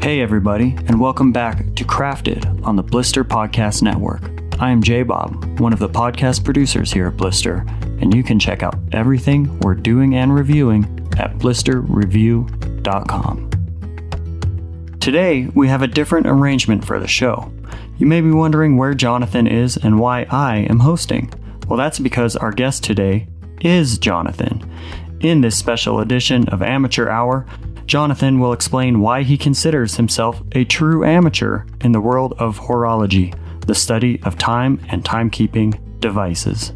Hey, everybody, and welcome back to Crafted on the Blister Podcast Network. I am J Bobb, one of the podcast producers here at Blister, and you can check out everything we're doing and reviewing at blisterreview.com. Today, we have a different arrangement for the show. You may be wondering where Jonathan is and why I am hosting. Well, that's because our guest today is Jonathan. In this special edition of Amateur Hour, Jonathan will explain why he considers himself a true amateur in the world of horology, the study of time and timekeeping devices.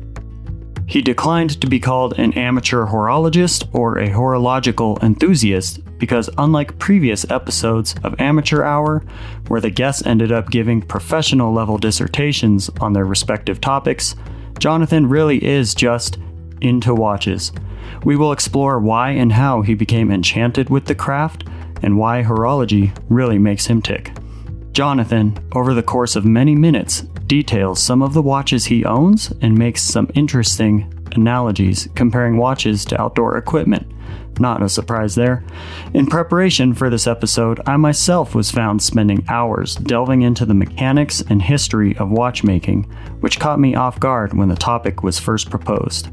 He declined to be called an amateur horologist or a horological enthusiast because, unlike previous episodes of Amateur Hour, where the guests ended up giving professional level dissertations on their respective topics, Jonathan really is just into watches. We will explore why and how he became enchanted with the craft and why horology really makes him tick. Jonathan, over the course of many minutes, details some of the watches he owns and makes some interesting analogies comparing watches to outdoor equipment. Not a surprise there. In preparation for this episode, I myself was found spending hours delving into the mechanics and history of watchmaking, which caught me off guard when the topic was first proposed.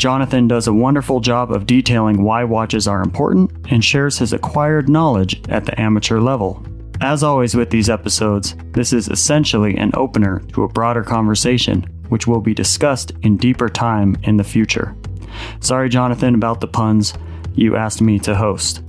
Jonathan does a wonderful job of detailing why watches are important and shares his acquired knowledge at the amateur level. As always with these episodes, this is essentially an opener to a broader conversation, which will be discussed in deeper time in the future. Sorry, Jonathan, about the puns. You asked me to host.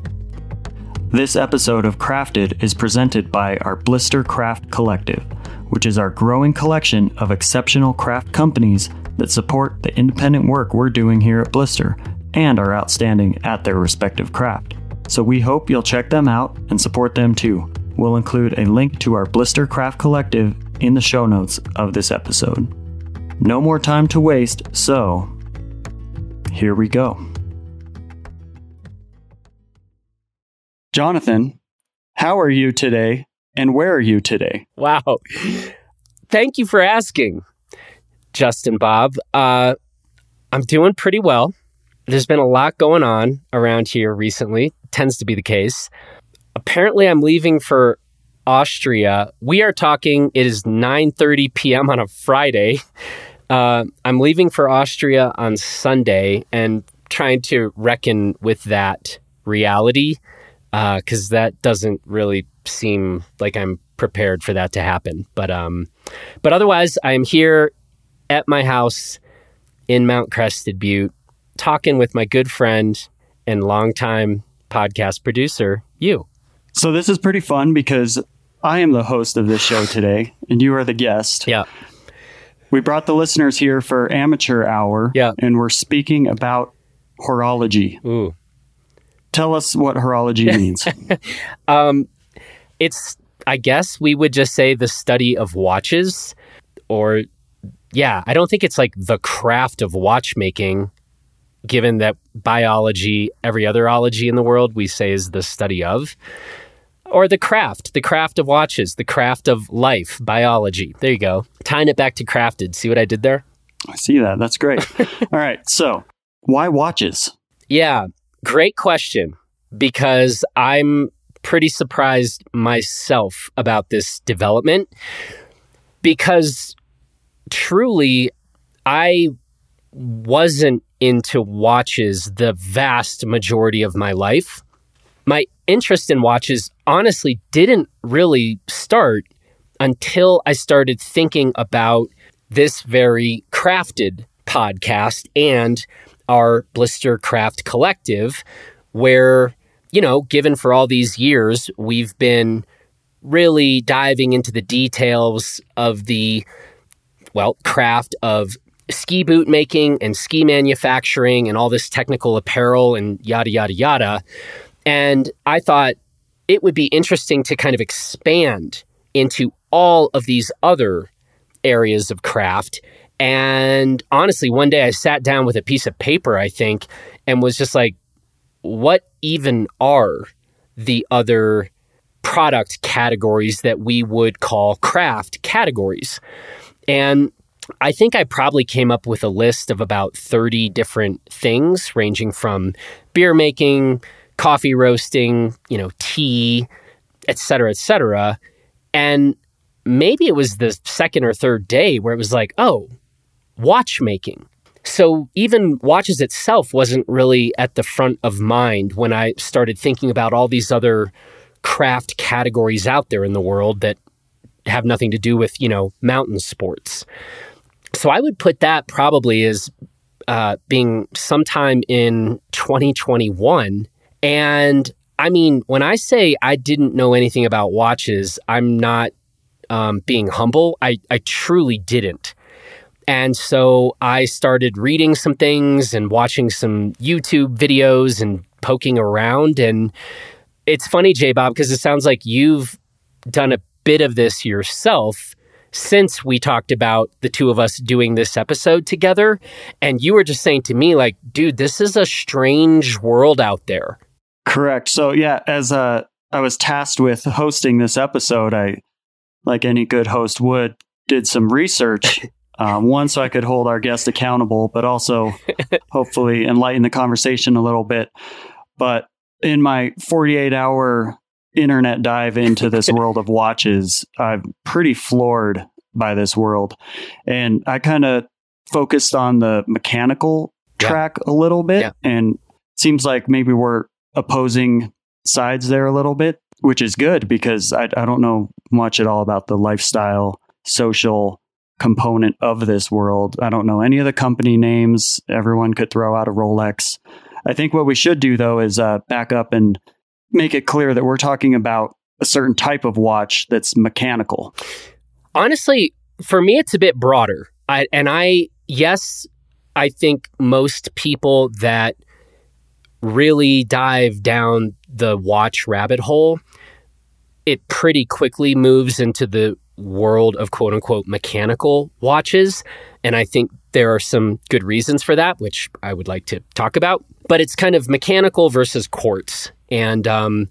This episode of Crafted is presented by our Blister Craft Collective, which is our growing collection of exceptional craft companies that support the independent work we're doing here at Blister and are outstanding at their respective craft. So we hope you'll check them out and support them too. We'll include a link to our Blister Craft Collective in the show notes of this episode. No more time to waste, so here we go. Jonathan, how are you today and where are you today? Wow. Thank you for asking, Justin Bobb. Uh, I'm doing pretty well. There's been a lot going on around here recently, tends to be the case. Apparently, I'm leaving for Austria. We are talking, it is 9.30 p.m. on a Friday. Uh, I'm leaving for Austria on Sunday and trying to reckon with that reality because uh, that doesn't really seem like I'm prepared for that to happen. But um, but otherwise, I am here at my house in Mount Crested Butte, talking with my good friend and longtime podcast producer, you. So this is pretty fun because I am the host of this show today, and you are the guest. Yeah. We brought the listeners here for amateur hour. Yeah. And we're speaking about horology. Ooh. Tell us what horology means. um, it's, I guess we would just say the study of watches, or, yeah, I don't think it's like the craft of watchmaking, given that biology, every other ology in the world, we say is the study of. Or the craft, the craft of watches, the craft of life, biology. There you go. Tying it back to crafted. See what I did there? I see that. That's great. All right. So, why watches? Yeah. Great question because I'm pretty surprised myself about this development because truly I wasn't into watches the vast majority of my life. My interest in watches honestly didn't really start until I started thinking about this very crafted podcast and our Blister Craft Collective, where, you know, given for all these years, we've been really diving into the details of the, well, craft of ski boot making and ski manufacturing and all this technical apparel and yada, yada, yada. And I thought it would be interesting to kind of expand into all of these other areas of craft and honestly, one day I sat down with a piece of paper, I think, and was just like, what even are the other product categories that we would call craft categories? And I think I probably came up with a list of about 30 different things, ranging from beer making, coffee roasting, you know, tea, et cetera, et cetera. And maybe it was the second or third day where it was like, oh, watchmaking. So even watches itself wasn't really at the front of mind when I started thinking about all these other craft categories out there in the world that have nothing to do with, you know, mountain sports. So I would put that probably as uh, being sometime in 2021. And I mean, when I say I didn't know anything about watches, I'm not um, being humble. I, I truly didn't. And so I started reading some things and watching some YouTube videos and poking around. And it's funny, J Bobb, because it sounds like you've done a bit of this yourself since we talked about the two of us doing this episode together. And you were just saying to me, like, dude, this is a strange world out there. Correct. So, yeah, as uh, I was tasked with hosting this episode, I, like any good host would, did some research. Um, one, so I could hold our guest accountable, but also hopefully enlighten the conversation a little bit. But in my 48 hour internet dive into this world of watches, I'm pretty floored by this world. And I kind of focused on the mechanical yeah. track a little bit. Yeah. And seems like maybe we're opposing sides there a little bit, which is good because I, I don't know much at all about the lifestyle, social component of this world. I don't know any of the company names. Everyone could throw out a Rolex. I think what we should do, though, is uh, back up and make it clear that we're talking about a certain type of watch that's mechanical. Honestly, for me, it's a bit broader. I, and I, yes, I think most people that really dive down the watch rabbit hole, it pretty quickly moves into the world of quote unquote mechanical watches. And I think there are some good reasons for that, which I would like to talk about. But it's kind of mechanical versus quartz. And um,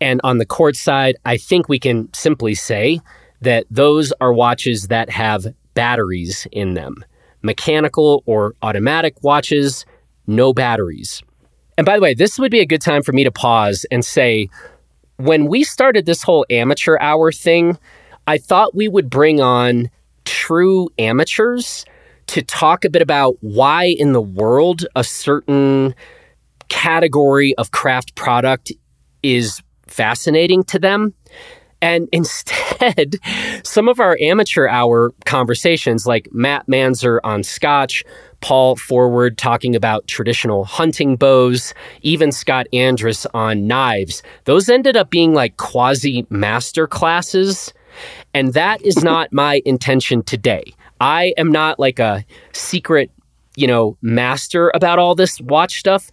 and on the quartz side, I think we can simply say that those are watches that have batteries in them. Mechanical or automatic watches, no batteries. And by the way, this would be a good time for me to pause and say when we started this whole amateur hour thing, I thought we would bring on true amateurs to talk a bit about why in the world a certain category of craft product is fascinating to them. And instead, some of our amateur hour conversations, like Matt Manzer on Scotch, Paul Forward talking about traditional hunting bows, even Scott Andrus on knives, those ended up being like quasi master classes. And that is not my intention today. I am not like a secret, you know, master about all this watch stuff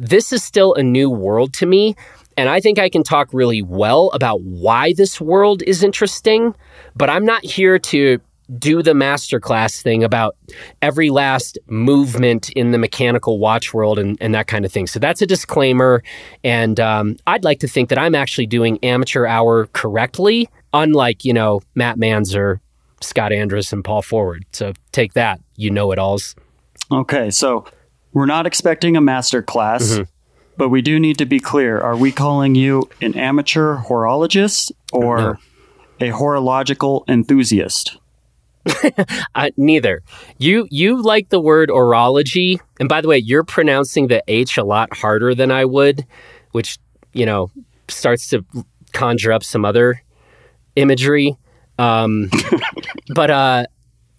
this is still a new world to me. And I think I can talk really well about why this world is interesting, but I'm not here to do the masterclass thing about every last movement in the mechanical watch world and, and that kind of thing. So that's a disclaimer. And um, I'd like to think that I'm actually doing amateur hour correctly, unlike, you know, Matt Manzer, Scott Andrus, and Paul Forward. So take that, you know it alls. Okay. So we're not expecting a master class, mm-hmm. but we do need to be clear. Are we calling you an amateur horologist or no. a horological enthusiast? uh, neither. You you like the word horology, and by the way, you're pronouncing the H a lot harder than I would, which you know starts to conjure up some other imagery. Um, but uh,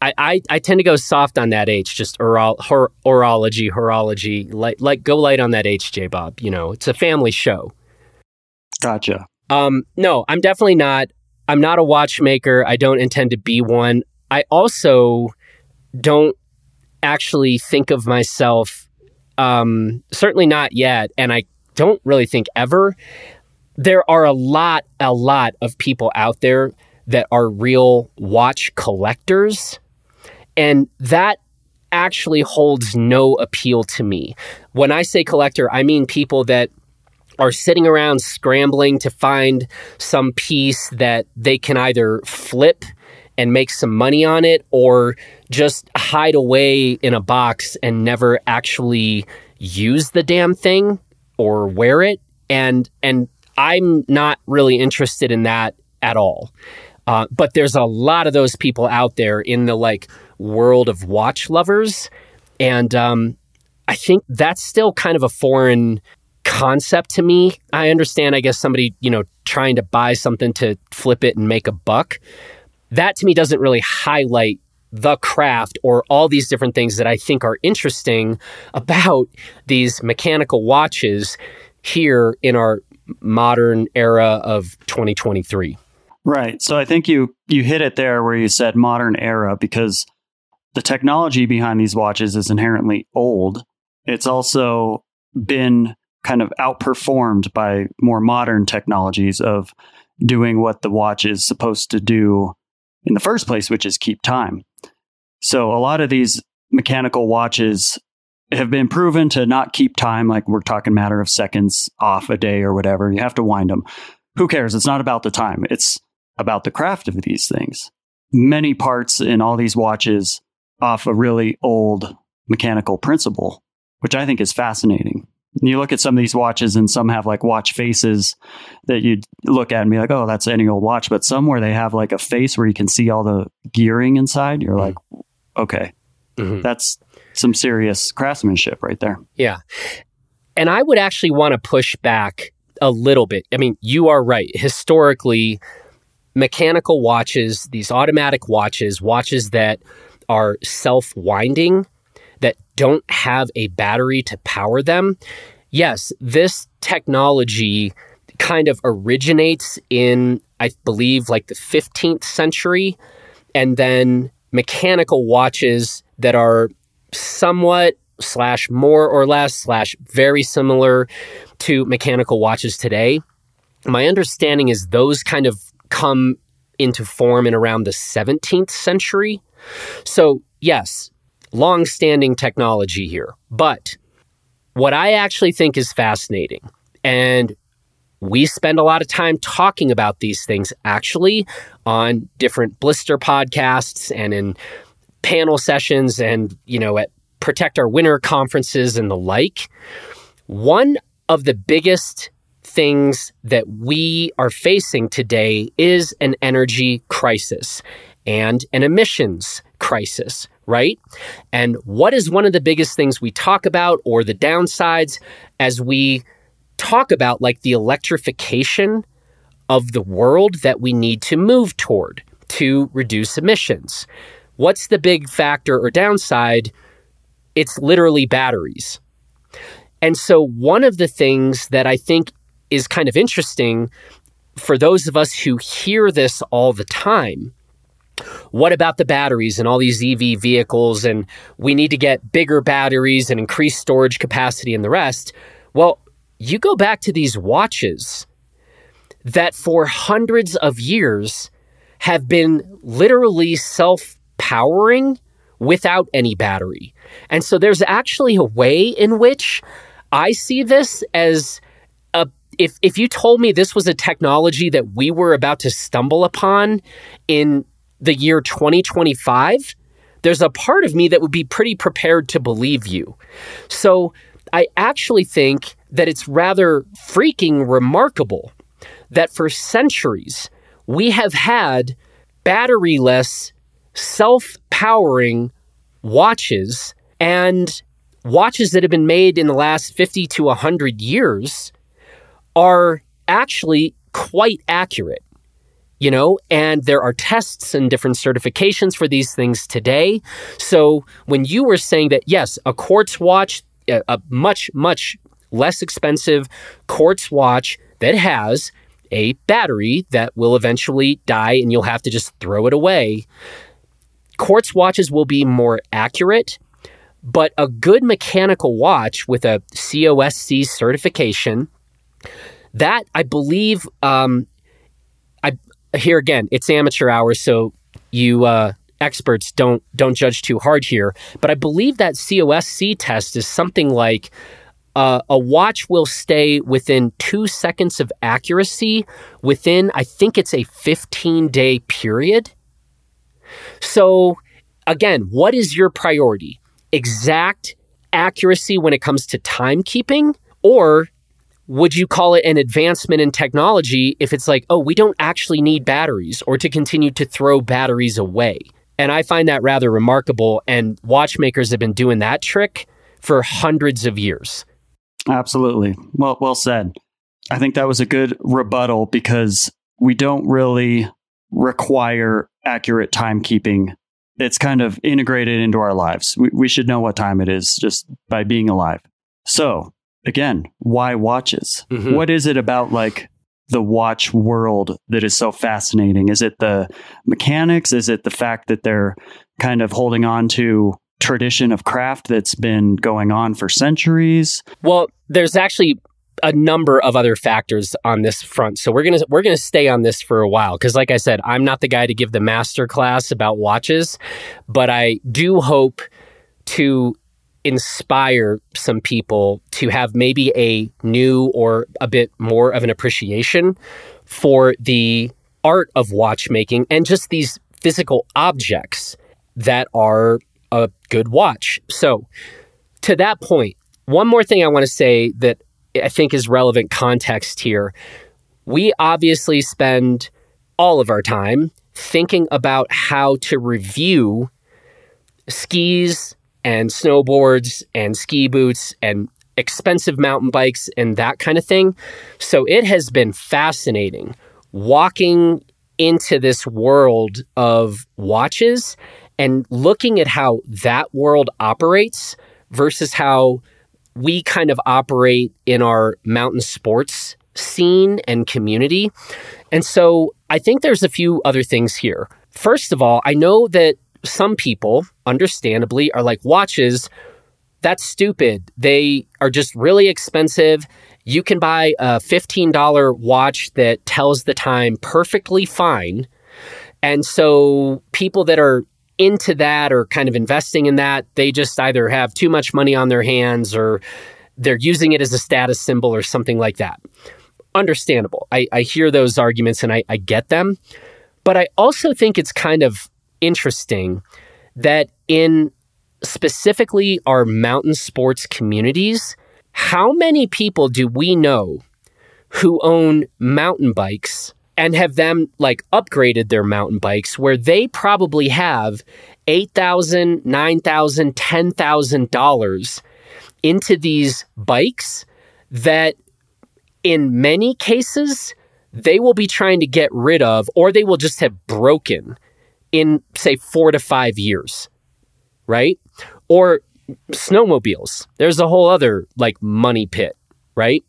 I, I, I, tend to go soft on that H, just oral, hor, horology, horology. Like, like, go light on that H, J Bobb. You know, it's a family show. Gotcha. Um, no, I'm definitely not. I'm not a watchmaker. I don't intend to be one. I also don't actually think of myself, um, certainly not yet, and I don't really think ever. There are a lot, a lot of people out there that are real watch collectors and that actually holds no appeal to me. When I say collector, I mean people that are sitting around scrambling to find some piece that they can either flip and make some money on it or just hide away in a box and never actually use the damn thing or wear it and and I'm not really interested in that at all. Uh, but there's a lot of those people out there in the like world of watch lovers. And um, I think that's still kind of a foreign concept to me. I understand, I guess, somebody, you know, trying to buy something to flip it and make a buck. That to me doesn't really highlight the craft or all these different things that I think are interesting about these mechanical watches here in our modern era of 2023. Right. So I think you you hit it there where you said modern era because the technology behind these watches is inherently old. It's also been kind of outperformed by more modern technologies of doing what the watch is supposed to do in the first place, which is keep time. So a lot of these mechanical watches have been proven to not keep time, like we're talking matter of seconds off a day or whatever. You have to wind them. Who cares? It's not about the time. It's about the craft of these things. Many parts in all these watches off a really old mechanical principle, which I think is fascinating you look at some of these watches and some have like watch faces that you look at and be like, oh, that's any old watch. But some where they have like a face where you can see all the gearing inside. You're like, okay, mm-hmm. that's some serious craftsmanship right there. Yeah. And I would actually want to push back a little bit. I mean, you are right. Historically, mechanical watches, these automatic watches, watches that are self winding, that don't have a battery to power them, yes, this technology kind of originates in, I believe, like the 15th century. And then mechanical watches that are somewhat slash more or less slash very similar to mechanical watches today. My understanding is those kind of come into form in around the 17th century. So, yes, long standing technology here. But what I actually think is fascinating, and we spend a lot of time talking about these things actually on different blister podcasts and in panel sessions and, you know, at Protect Our Winter conferences and the like. One of the biggest things that we are facing today is an energy crisis and an emissions crisis right? And what is one of the biggest things we talk about or the downsides as we talk about like the electrification of the world that we need to move toward to reduce emissions? What's the big factor or downside? It's literally batteries. And so, one of the things that I think is kind of interesting for those of us who hear this all the time what about the batteries and all these EV vehicles? And we need to get bigger batteries and increase storage capacity and the rest. Well, you go back to these watches that for hundreds of years have been literally self powering without any battery. And so there's actually a way in which I see this as a if if you told me this was a technology that we were about to stumble upon in the year 2025, there's a part of me that would be pretty prepared to believe you. So I actually think that it's rather freaking remarkable that for centuries we have had batteryless, self powering watches and watches that have been made in the last 50 to 100 years are actually quite accurate you know, and there are tests and different certifications for these things today. So when you were saying that, yes, a quartz watch, a, much, much less expensive quartz watch that has a battery that will eventually die and you'll have to just throw it away. Quartz watches will be more accurate, but a good mechanical watch with a COSC certification, that I believe um, here again, it's amateur hour, so you uh, experts don't don't judge too hard here. But I believe that COSC test is something like uh, a watch will stay within two seconds of accuracy within, I think it's a 15 day period. So, again, what is your priority? Exact accuracy when it comes to timekeeping or would you call it an advancement in technology if it's like, oh, we don't actually need batteries or to continue to throw batteries away? And I find that rather remarkable. And watchmakers have been doing that trick for hundreds of years. Absolutely. Well, well said. I think that was a good rebuttal because we don't really require accurate timekeeping. It's kind of integrated into our lives. We, we should know what time it is just by being alive. So, again, why watches? Mhm. What is it about like the watch world that is so fascinating? Is it the mechanics? Is it the fact that they're kind of holding on to tradition of craft that's been going on for centuries? Well, there's actually a number of other factors on this front. So we're going to we're going to stay on this for a while cuz like I said, I'm not the guy to give the master class about watches, but I do hope to inspire some people to have maybe a new or a bit more of an appreciation for the art of watchmaking and just these physical objects that are a good watch. So, to that point, one more thing I want to say that I think is relevant context here. We obviously spend all of our time thinking about how to review skis and snowboards and ski boots and expensive mountain bikes and that kind of thing. So it has been fascinating walking into this world of watches and looking at how that world operates versus how we kind of operate in our mountain sports scene and community. And so I think there's a few other things here. First of all, I know that some people, understandably, are like, watches, that's stupid. They are just really expensive. You can buy a $15 watch that tells the time perfectly fine. And so people that are into that or kind of investing in that, they just either have too much money on their hands or they're using it as a status symbol or something like that. Understandable. I, I hear those arguments and I, I get them. But I also think it's kind of interesting that in specifically our mountain sports communities, how many people do we know who own mountain bikes and have them like upgraded their mountain bikes where they probably have $8,000, $9,000, $10,000 into these bikes that in many cases they will be trying to get rid of or they will just have broken in say 4 to 5 years. Right? Or snowmobiles. There's a whole other like money pit, right?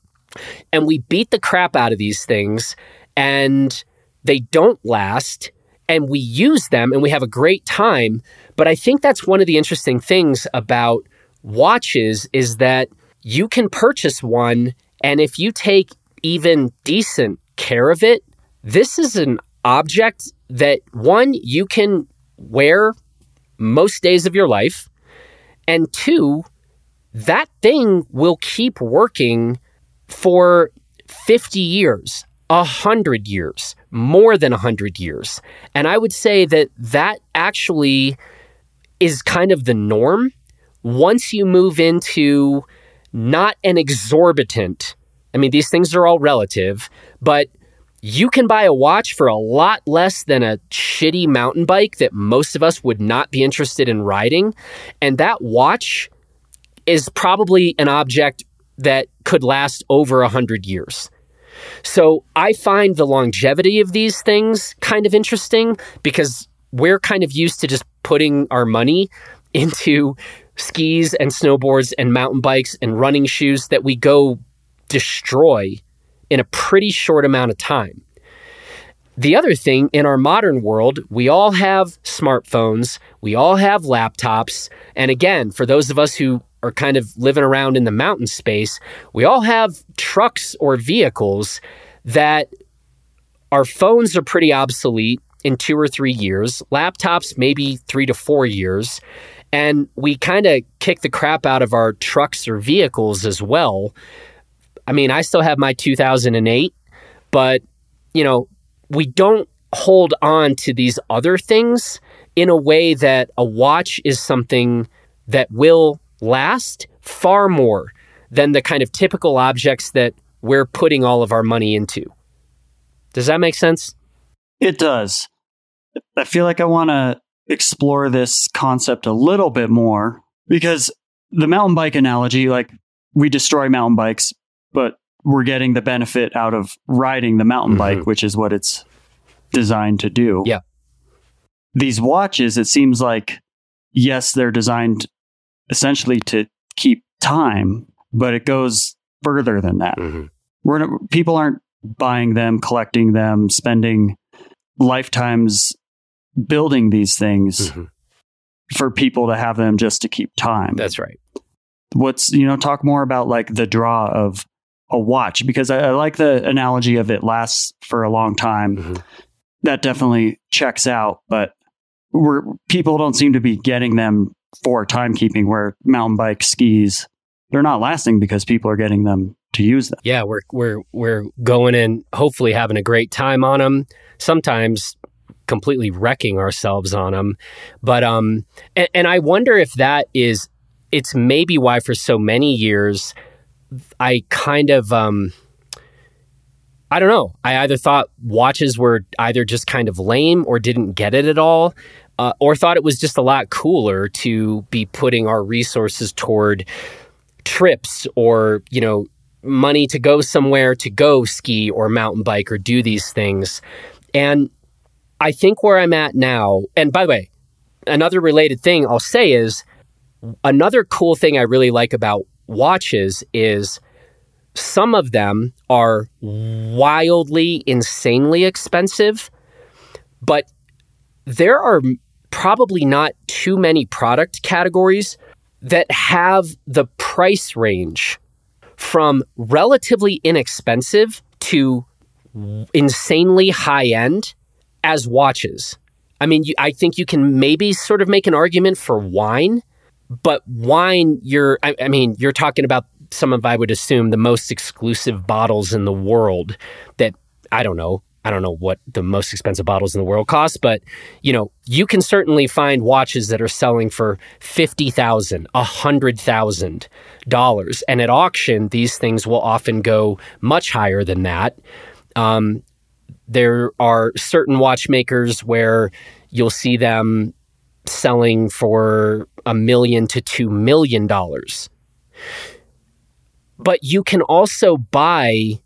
And we beat the crap out of these things and they don't last and we use them and we have a great time. But I think that's one of the interesting things about watches is that you can purchase one and if you take even decent care of it, this is an object that one you can wear most days of your life and two that thing will keep working for 50 years, 100 years, more than 100 years. And I would say that that actually is kind of the norm once you move into not an exorbitant, I mean, these things are all relative, but you can buy a watch for a lot less than a shitty mountain bike that most of us would not be interested in riding. And that watch is probably an object that could last over a hundred years. So I find the longevity of these things kind of interesting because we're kind of used to just putting our money into skis and snowboards and mountain bikes and running shoes that we go destroy in a pretty short amount of time. The other thing in our modern world, we all have smartphones, we all have laptops, and again, for those of us who are kind of living around in the mountain space, we all have trucks or vehicles that our phones are pretty obsolete in two or three years, laptops maybe three to four years, and we kind of kick the crap out of our trucks or vehicles as well. I mean, I still have my 2008, but you know, we don't hold on to these other things in a way that a watch is something that will last far more than the kind of typical objects that we're putting all of our money into. Does that make sense? It does. I feel like I want to explore this concept a little bit more because the mountain bike analogy, like we destroy mountain bikes, but we're getting the benefit out of riding the mountain Mhm. bike, which is what it's designed to do. Yeah. These watches, it seems like, yes, they're designed essentially to keep time, but it goes further than that. Mm-hmm. We're people aren't buying them, collecting them, spending lifetimes building these things Mhm. for people to have them just to keep time. That's right. What's you know talk more about like the draw of a watch because I, I like the analogy of it lasts for a long time. Mhm. That definitely checks out, but we're people don't seem to be getting them for timekeeping. Where mountain bike skis, they're not lasting because people are getting them to use them. Yeah, we're we're we're going and hopefully having a great time on them. Sometimes completely wrecking ourselves on them. But um and, and I wonder if that is it's maybe why for so many years I kind of um I don't know. I either thought watches were either just kind of lame or didn't get it at all, uh, or thought it was just a lot cooler to be putting our resources toward trips or, you know, money to go somewhere to go ski or mountain bike or do these things. And I think where I'm at now, and by the way, another related thing I'll say is another cool thing I really like about watches is some of them are wildly, insanely expensive, but there are probably not too many product categories that have the price range from relatively inexpensive to insanely high end as watches. I mean, I think you can maybe sort of make an argument for wine, but wine, you're, I, I mean, you're talking about some of, I would assume, the most exclusive bottles in the world that I don't know. I don't know what the most expensive bottles in the world cost, but you know, you can certainly find watches that are selling for fifty thousand, a hundred thousand dollars, and at auction, these things will often go much higher than that. Um, there are certain watchmakers where you'll see them selling for a million to two million dollars. But you can also buy,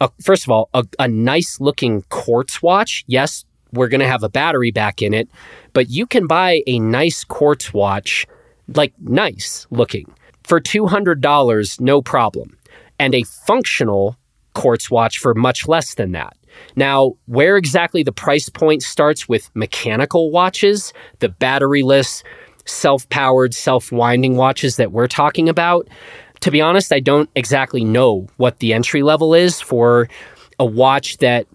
a, first of all, a, a nice looking quartz watch. Yes, we're going to have a battery back in it, but you can buy a nice quartz watch, like nice looking, for $200, no problem, and a functional quartz watch for much less than that. Now, where exactly the price point starts with mechanical watches, the batteryless, self powered, self winding watches that we're talking about, to be honest, I don't exactly know what the entry level is for a watch that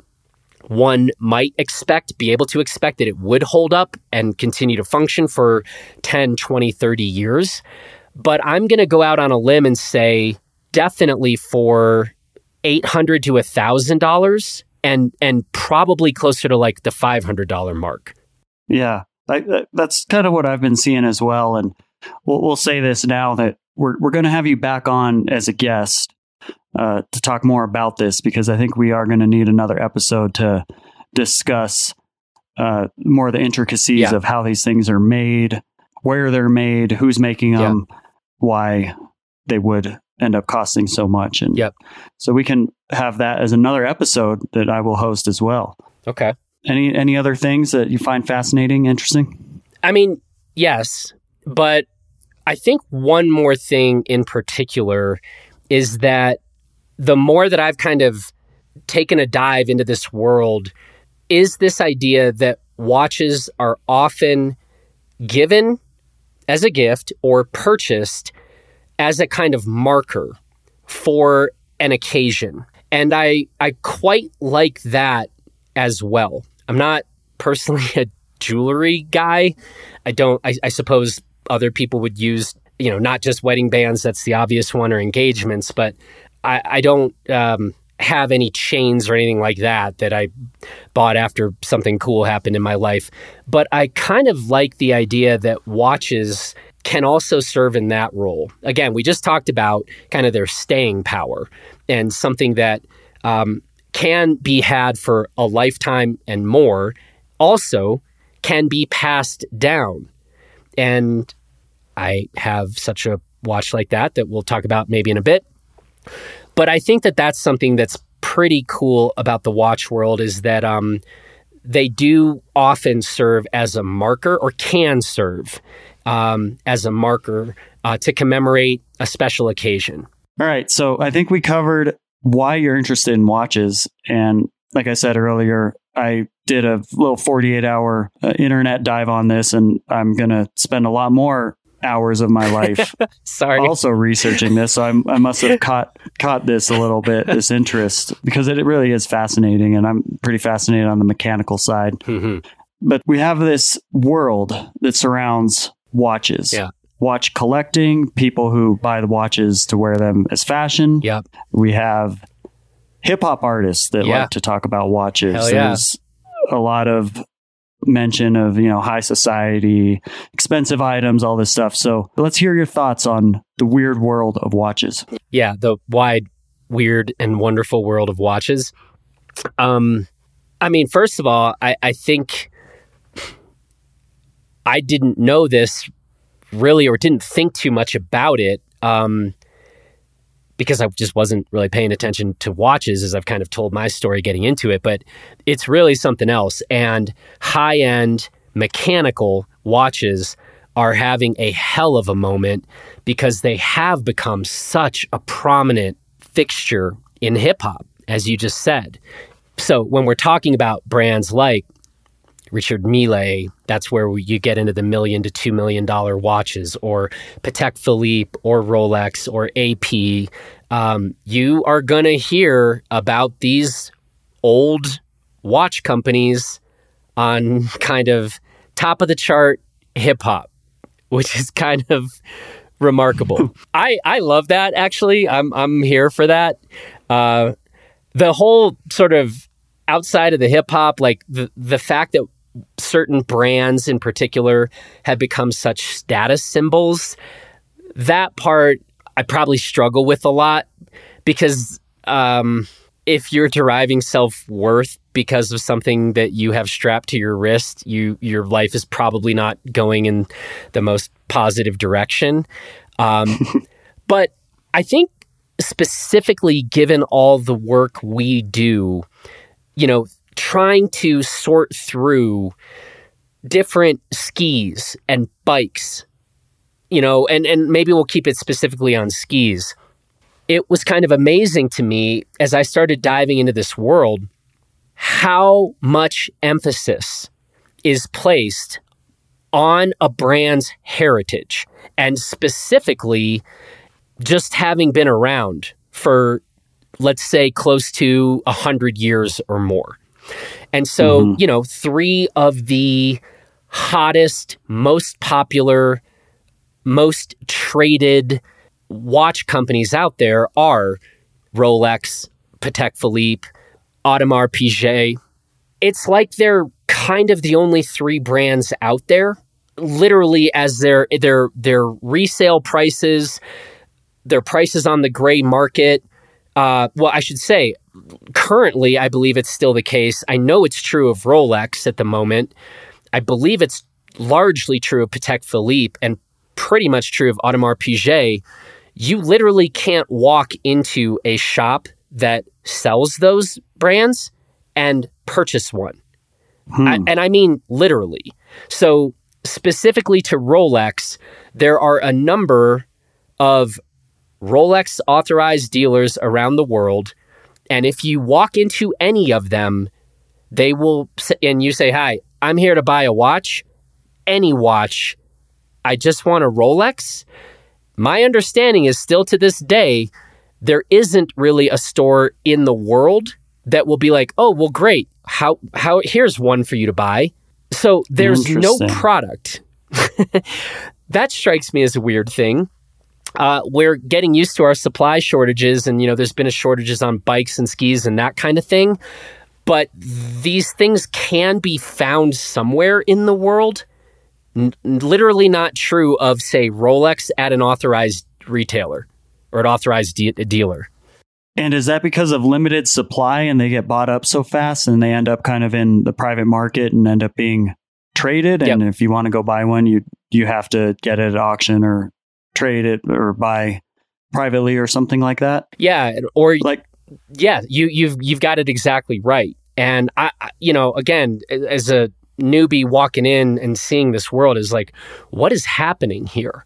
one might expect, be able to expect that it would hold up and continue to function for 10, 20, 30 years. But I'm going to go out on a limb and say definitely for 800 to $1,000 and and probably closer to like the $500 mark. Yeah, like that's kind of what I've been seeing as well. And we'll, we'll say this now that we're we're going to have you back on as a guest uh, to talk more about this because I think we are going to need another episode to discuss uh, more of the intricacies Yeah. of how these things are made, where they're made, who's making Yeah. them, why they would end up costing so much, and Yep. so we can have that as another episode that I will host as well. Okay. Any any other things that you find fascinating, interesting? I mean, yes, but I think one more thing in particular is that the more that I've kind of taken a dive into this world is this idea that watches are often given as a gift or purchased as a kind of marker for an occasion. And I I quite like that as well. I'm not personally a jewelry guy. I don't I, I suppose other people would use, you know, not just wedding bands, that's the obvious one, or engagements, but I, I don't um, have any chains or anything like that that I bought after something cool happened in my life. But I kind of like the idea that watches can also serve in that role. Again, we just talked about kind of their staying power. and something that um, can be had for a lifetime and more also can be passed down. And I have such a watch like that that we'll talk about maybe in a bit. But I think that that's something that's pretty cool about the watch world is that um, they do often serve as a marker or can serve um, as a marker uh, to commemorate a special occasion. All right. So I think we covered why you're interested in watches. And like I said earlier, I did a little 48 hour uh, internet dive on this, and I'm going to spend a lot more hours of my life Sorry. also researching this. So I'm, I must have caught caught this a little bit, this interest, because it really is fascinating, and I'm pretty fascinated on the mechanical side. Mhm. But we have this world that surrounds watches. Yeah. Watch collecting, people who buy the watches to wear them as fashion. Yep. We have hip hop artists that Yeah. like to talk about watches. Hell yeah. There's a lot of mention of, you know, high society, expensive items, all this stuff. So let's hear your thoughts on the weird world of watches. Yeah, the wide, weird, and wonderful world of watches. Um, I mean, first of all, I, I think I didn't know this really or didn't think too much about it um, because I just wasn't really paying attention to watches as I've kind of told my story getting into it. But it's really something else. And high end mechanical watches are having a hell of a moment because they have become such a prominent fixture in hip hop, as you just said. So when we're talking about brands like Richard Mille, that's where you get into the million to two million dollar watches, or Patek Philippe, or Rolex, or AP. Um, you are going to hear about these old watch companies on kind of top of the chart hip hop, which is kind of remarkable. I I love that actually. I'm I'm here for that. Uh, the whole sort of outside of the hip hop, like the the fact that certain brands in particular have become such status symbols, that part I probably struggle with a lot because um, if you're deriving self worth because of something that you have strapped to your wrist, you your life is probably not going in the most positive direction. Um, but I think specifically given all the work we do, you know, trying to sort through different skis and bikes, you know, and, and maybe we'll keep it specifically on skis. It was kind of amazing to me as I started diving into this world how much emphasis is placed on a brand's heritage and specifically just having been around for let's say close to a hundred years or more. And so, mm-hmm. you know, three of the hottest, most popular, most traded watch companies out there are Rolex, Patek Philippe, Audemars Piguet. It's like they're kind of the only three brands out there. Literally, as their their their resale prices, their prices on the gray market. Uh, well, I should say, currently, I believe it's still the case. I know it's true of Rolex at the moment. I believe it's largely true of Patek Philippe and pretty much true of Audemars Piguet. You literally can't walk into a shop that sells those brands and purchase one. I, and I mean literally. So, specifically to Rolex, there are a number of Rolex authorized dealers around the world. And if you walk into any of them, they will, and you say, Hi, I'm here to buy a watch, any watch. I just want a Rolex. My understanding is still to this day, there isn't really a store in the world that will be like, oh, well, great. How, how, here's one for you to buy. So there's no product. that strikes me as a weird thing. Uh, we're getting used to our supply shortages, and you know, there's been a shortages on bikes and skis and that kind of thing. But these things can be found somewhere in the world. N- literally not true of, say, Rolex at an authorized retailer or an authorized de- dealer. And is that because of limited supply and they get bought up so fast and they end up kind of in the private market and end up being traded? And Yep. if you want to go buy one, you you have to get it at auction or trade it or buy privately or something like that. Yeah, or Like yeah, you you've you've got it exactly right. And I, I you know, again, as a newbie walking in and seeing this world is like, what is happening here?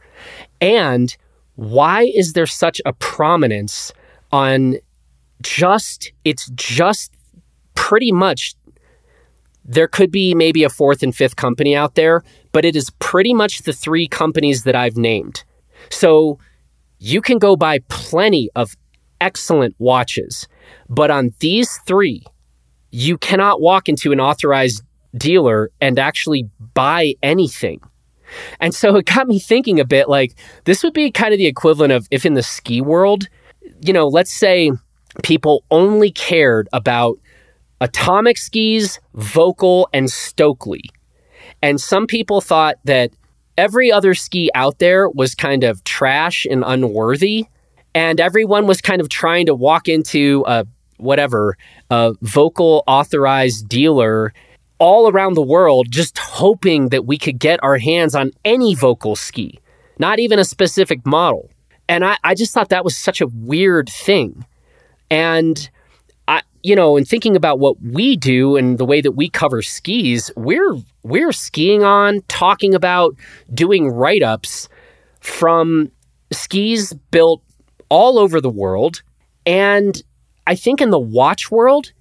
And why is there such a prominence on just it's just pretty much there could be maybe a fourth and fifth company out there, but it is pretty much the three companies that I've named. So you can go buy plenty of excellent watches, but on these three, you cannot walk into an authorized dealer and actually buy anything. And so it got me thinking a bit like this would be kind of the equivalent of if in the ski world, you know, let's say people only cared about atomic skis, Völkl, and Stöckli. And some people thought that every other ski out there was kind of trash and unworthy. And everyone was kind of trying to walk into a whatever, a Völkl authorized dealer all around the world, just hoping that we could get our hands on any Völkl ski, not even a specific model. And I, I just thought that was such a weird thing. And you know, in thinking about what we do and the way that we cover skis, we're we're skiing on, talking about doing write ups from skis built all over the world. And I think in the watch world,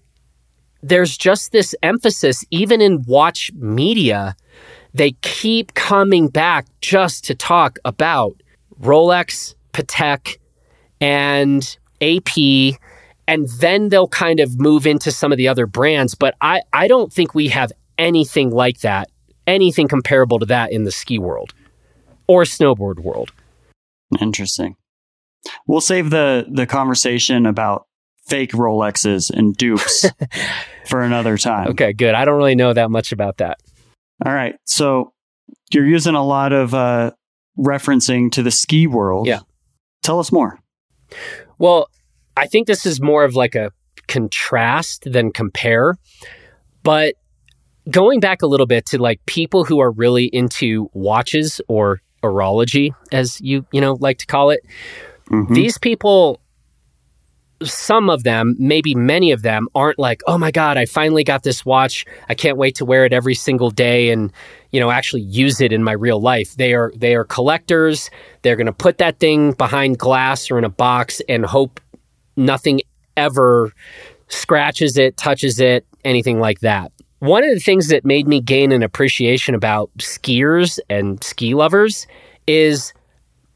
there's just this emphasis, even in watch media, they keep coming back just to talk about Rolex, Patek, and AP. And then they'll kind of move into some of the other brands. But I, I don't think we have anything like that, anything comparable to that in the ski world or snowboard world. Interesting. We'll save the the conversation about fake Rolexes and dupes for another time. Okay, good. I don't really know that much about that. All right. So you're using a lot of uh, referencing to the ski world. Yeah. Tell us more. Well, I think this is more of like a contrast than compare. But going back a little bit to like people who are really into watches or horology, as you, you know, like to call it, Mhm. these people some of them maybe many of them aren't like oh my god i finally got this watch i can't wait to wear it every single day and you know actually use it in my real life they are they are collectors they're going to put that thing behind glass or in a box and hope nothing ever scratches it touches it anything like that one of the things that made me gain an appreciation about skiers and ski lovers is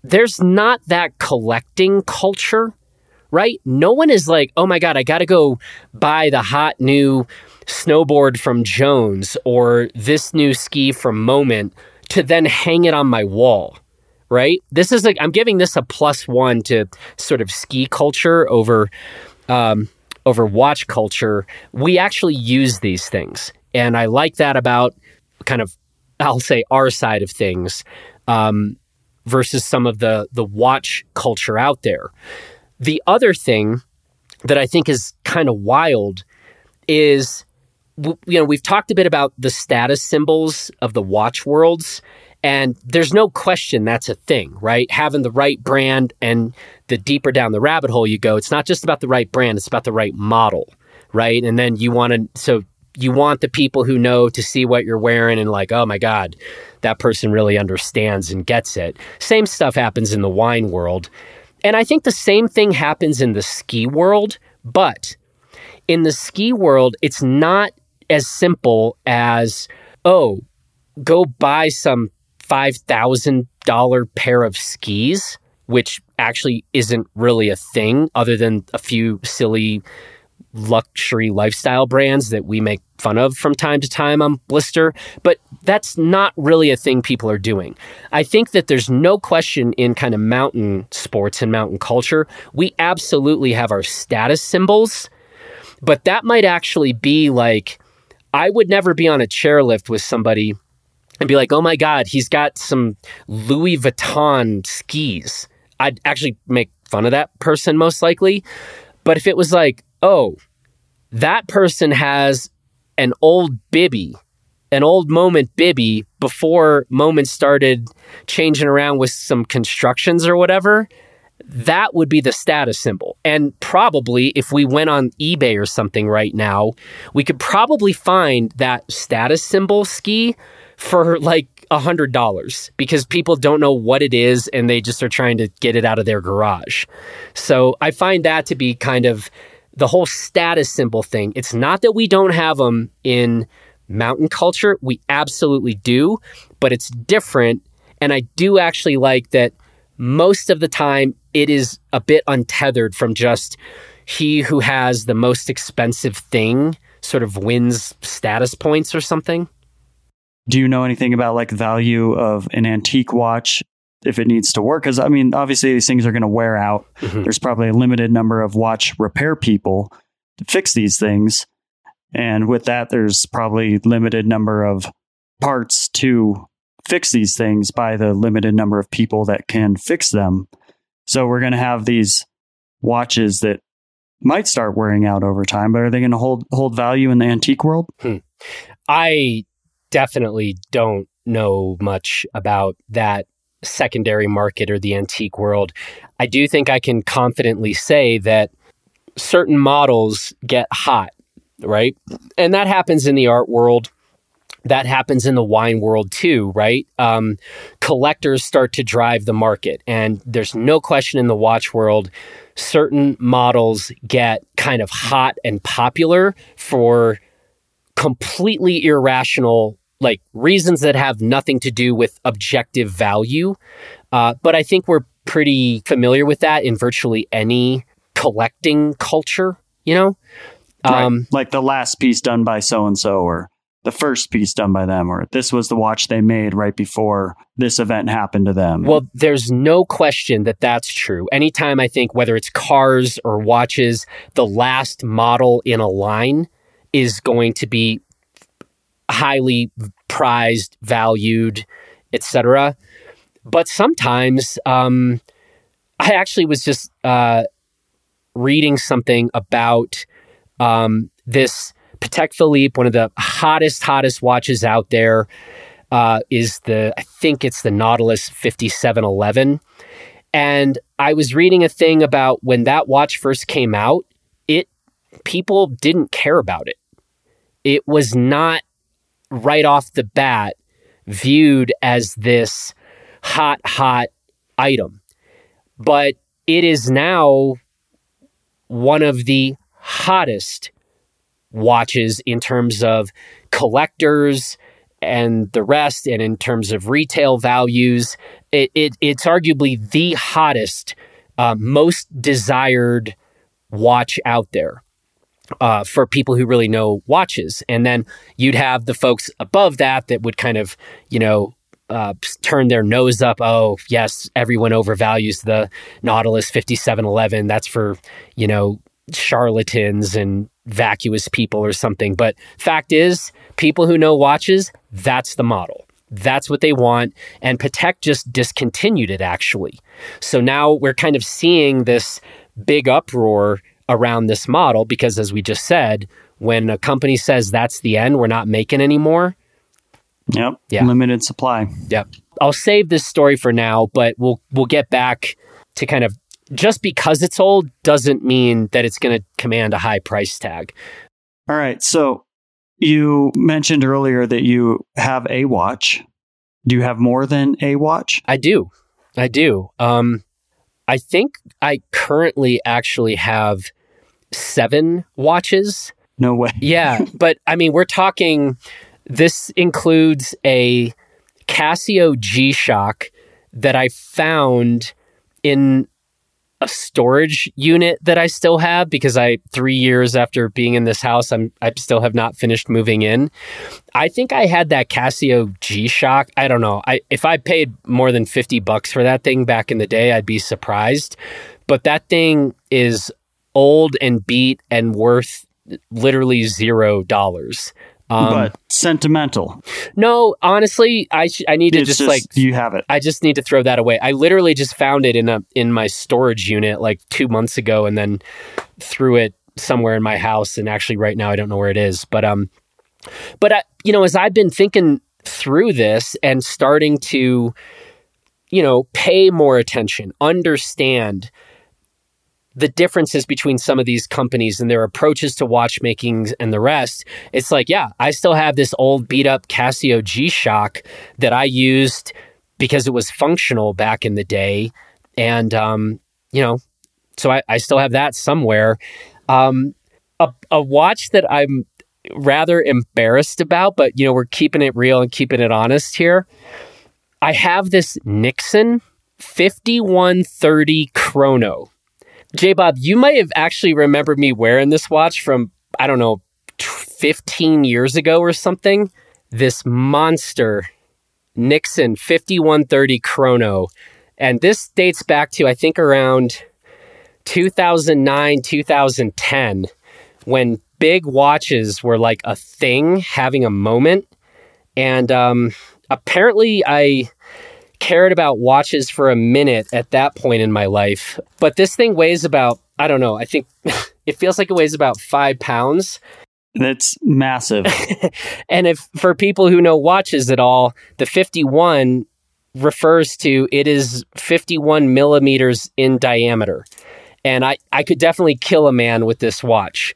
there's not that collecting culture, right? No one is like, oh my God, I got to go buy the hot new snowboard from Jones or this new ski from Moment to then hang it on my wall, right? This is like, I'm giving this a plus one to sort of ski culture over, um, over watch culture. We actually use these things. And I like that about kind of, I'll say, our side of things. Um, versus some of the the watch culture out there. The other thing that I think is kind of wild is you know we've talked a bit about the status symbols of the watch worlds and there's no question that's a thing, right? Having the right brand and the deeper down the rabbit hole you go, it's not just about the right brand, it's about the right model, right? And then you want to so you want the people who know to see what you're wearing and like, oh my God, that person really understands and gets it. Same stuff happens in the wine world. And I think the same thing happens in the ski world, but in the ski world, it's not as simple as, oh, go buy some $5,000 pair of skis, which actually isn't really a thing other than a few silly luxury lifestyle brands that we make fun of from time to time on Blister, but that's not really a thing people are doing. I think that there's no question in kind of mountain sports and mountain culture, we absolutely have our status symbols, but that might actually be like I would never be on a chairlift with somebody and be like, "Oh my god, he's got some Louis Vuitton skis." I'd actually make fun of that person most likely. But if it was like, oh, that person has an old bibby, an old moment bibby before moment started changing around with some constructions or whatever, that would be the status symbol. And probably if we went on eBay or something right now, we could probably find that status symbol ski for like a hundred dollars because people don't know what it is and they just are trying to get it out of their garage. So I find that to be kind of the whole status symbol thing. It's not that we don't have them in mountain culture. We absolutely do, but it's different. And I do actually like that most of the time it is a bit untethered from just he who has the most expensive thing sort of wins status points or something. Do you know anything about like value of an antique watch if it needs to work? Because I mean, obviously these things are going to wear out. Mm-hmm. There's probably a limited number of watch repair people to fix these things, and with that, there's probably limited number of parts to fix these things by the limited number of people that can fix them. So we're going to have these watches that might start wearing out over time, but are they going to hold hold value in the antique world? Hmm. I definitely don't know much about that secondary market or the antique world. I do think I can confidently say that certain models get hot, right? And that happens in the art world that happens in the wine world too, right? Um, collectors start to drive the market. And there's no question in the watch world, certain models get kind of hot and popular for completely irrational like reasons that have nothing to do with objective value. Uh, but I think we're pretty familiar with that in virtually any collecting culture, you know? Um, right. Like the last piece done by so and so, or the first piece done by them, or this was the watch they made right before this event happened to them. Well, there's no question that that's true. Anytime I think whether it's cars or watches, the last model in a line is going to be highly prized, valued, etc. But sometimes, um, I actually was just uh, reading something about um, this Patek Philippe, one of the hottest, hottest watches out there, uh, is the, I think it's the Nautilus 5711. And I was reading a thing about when that watch first came out, it, people didn't care about it. It was not right off the bat viewed as this hot, hot item. But it is now one of the hottest watches in terms of collectors and the rest, and in terms of retail values. It, it it's arguably the hottest, uh, most desired watch out there. Uh, for people who really know watches. And then you'd have the folks above that that would kind of, you know, uh, turn their nose up. Oh, yes, everyone overvalues the Nautilus 5711. That's for, you know, charlatans and vacuous people or something. But fact is, people who know watches, that's the model. That's what they want. And Patek just discontinued it actually. So now we're kind of seeing this big uproar around this model because, as we just said, when a company says that's the end, we're not making anymore. Yep. Yeah. Limited supply. Yep. I'll save this story for now, but we'll we'll get back to kind of just because it's old doesn't mean that it's going to command a high price tag. All right. So you mentioned earlier that you have a watch. Do you have more than a watch? I do. I do. Um, I think I currently actually have seven watches. No way. yeah. But I mean, we're talking, this includes a Casio G Shock that I found in a storage unit that I still have because I three years after being in this house, I'm I still have not finished moving in. I think I had that Casio G Shock. I don't know. I if I paid more than fifty bucks for that thing back in the day, I'd be surprised. But that thing is old and beat and worth literally zero dollars. Um, but sentimental. No, honestly, I sh- I need to just, just, like you have it. I just need to throw that away. I literally just found it in a in my storage unit like two months ago, and then threw it somewhere in my house. And actually, right now, I don't know where it is. But um, but I, you know, as I've been thinking through this and starting to, you know, pay more attention, understand the differences between some of these companies and their approaches to watchmaking and the rest, it's like, yeah, I still have this old beat up Casio G Shock that I used because it was functional back in the day. And, um, you know, so I, I still have that somewhere. Um, a, a watch that I'm rather embarrassed about, but, you know, we're keeping it real and keeping it honest here. I have this Nixon 5130 Chrono J Bobb, you might have actually remembered me wearing this watch from, I don't know, 15 years ago or something. This monster Nixon 5130 Chrono. And this dates back to, I think, around 2009, 2010, when big watches were like a thing, having a moment. And um, apparently, I cared about watches for a minute at that point in my life. But this thing weighs about, I don't know, I think it feels like it weighs about five pounds. That's massive. and if for people who know watches at all, the 51 refers to it is 51 millimeters in diameter. And I, I could definitely kill a man with this watch.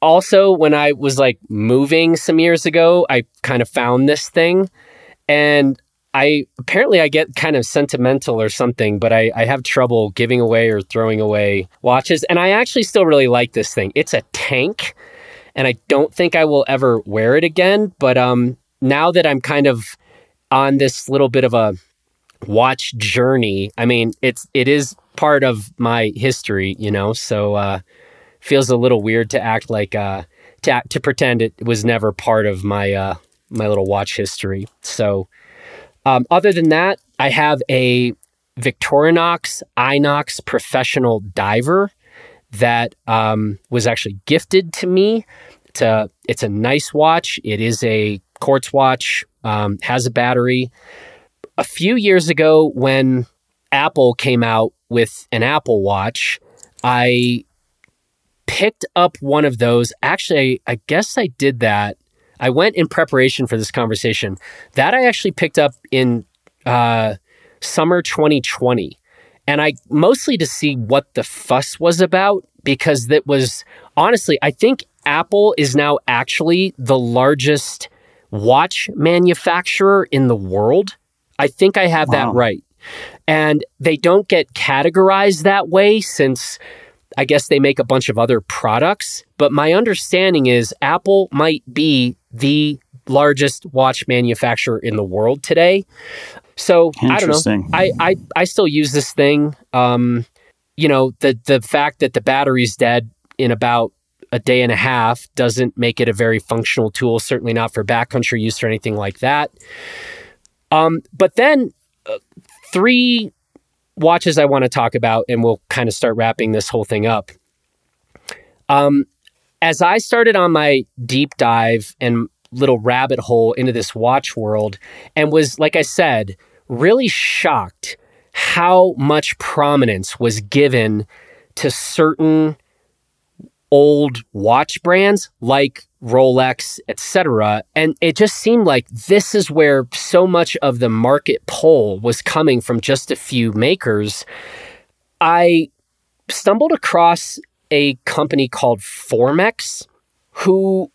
Also, when I was like moving some years ago, I kind of found this thing. And I apparently I get kind of sentimental or something, but I, I have trouble giving away or throwing away watches. And I actually still really like this thing. It's a tank, and I don't think I will ever wear it again. But um, now that I'm kind of on this little bit of a watch journey, I mean, it's it is part of my history, you know. So uh, feels a little weird to act like uh, to to pretend it was never part of my uh, my little watch history. So um, other than that, I have a Victorinox Inox professional diver that um, was actually gifted to me. It's a, it's a nice watch. It is a quartz watch, um, has a battery. A few years ago, when Apple came out with an Apple Watch, I picked up one of those. Actually, I guess I did that I went in preparation for this conversation. That I actually picked up in uh, summer 2020. And I mostly to see what the fuss was about because that was honestly, I think Apple is now actually the largest watch manufacturer in the world. I think I have wow. that right. And they don't get categorized that way since I guess they make a bunch of other products. But my understanding is Apple might be the largest watch manufacturer in the world today. So I don't know. I, I, I still use this thing. Um, you know, the the fact that the battery's dead in about a day and a half doesn't make it a very functional tool, certainly not for backcountry use or anything like that. Um, but then uh, three watches I want to talk about, and we'll kind of start wrapping this whole thing up. Um, as I started on my deep dive and little rabbit hole into this watch world, and was, like I said, really shocked how much prominence was given to certain old watch brands like Rolex, etc. And it just seemed like this is where so much of the market pull was coming from just a few makers. I stumbled across a company called Formex who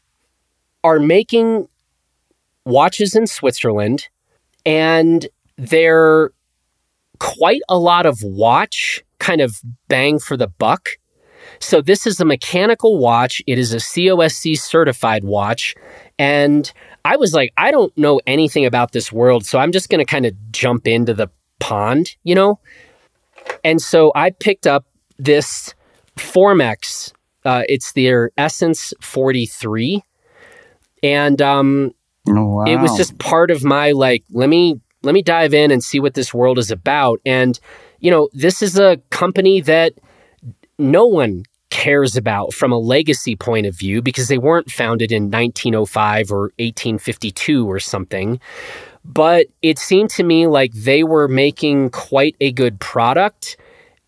are making watches in Switzerland and they're quite a lot of watch kind of bang for the buck so this is a mechanical watch. It is a COSC certified watch. And I was like, I don't know anything about this world. So I'm just going to kind of jump into the pond, you know? And so I picked up this Formex. Uh, it's their Essence 43. And um, oh, wow. it was just part of my like, let me let me dive in and see what this world is about. And, you know, this is a company that no one cares about from a legacy point of view because they weren't founded in 1905 or 1852 or something. But it seemed to me like they were making quite a good product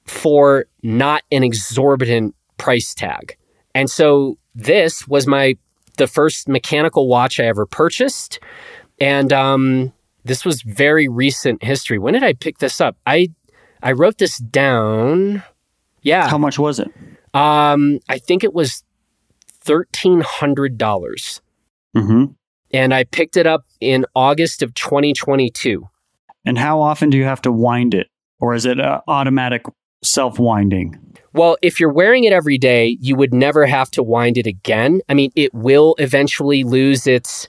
for not an exorbitant price tag. And so this was my the first mechanical watch I ever purchased. And um, this was very recent history. When did I pick this up? I I wrote this down. Yeah. How much was it? Um, I think it was thirteen hundred dollars. Mm-hmm. And I picked it up in August of 2022. And how often do you have to wind it, or is it automatic self winding? Well, if you're wearing it every day, you would never have to wind it again. I mean, it will eventually lose its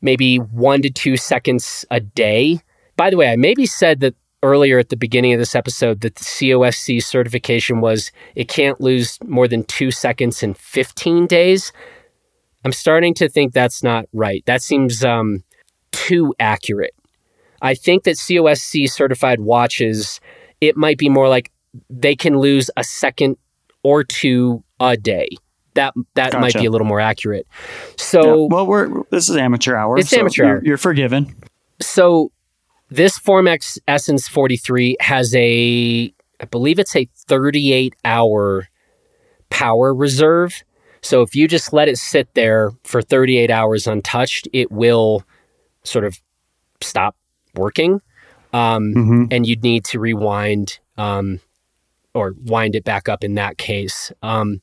maybe one to two seconds a day. By the way, I maybe said that earlier at the beginning of this episode that the COSC certification was it can't lose more than two seconds in 15 days. I'm starting to think that's not right. That seems um, too accurate. I think that COSC certified watches, it might be more like they can lose a second or two a day. That that gotcha. might be a little more accurate. So yeah. well, we're this is amateur hour. It's so amateur you're, hour. You're forgiven. So this Formex Essence 43 has a, I believe it's a 38 hour power reserve. So if you just let it sit there for 38 hours untouched, it will sort of stop working. Um, mm-hmm. And you'd need to rewind um, or wind it back up in that case. Um,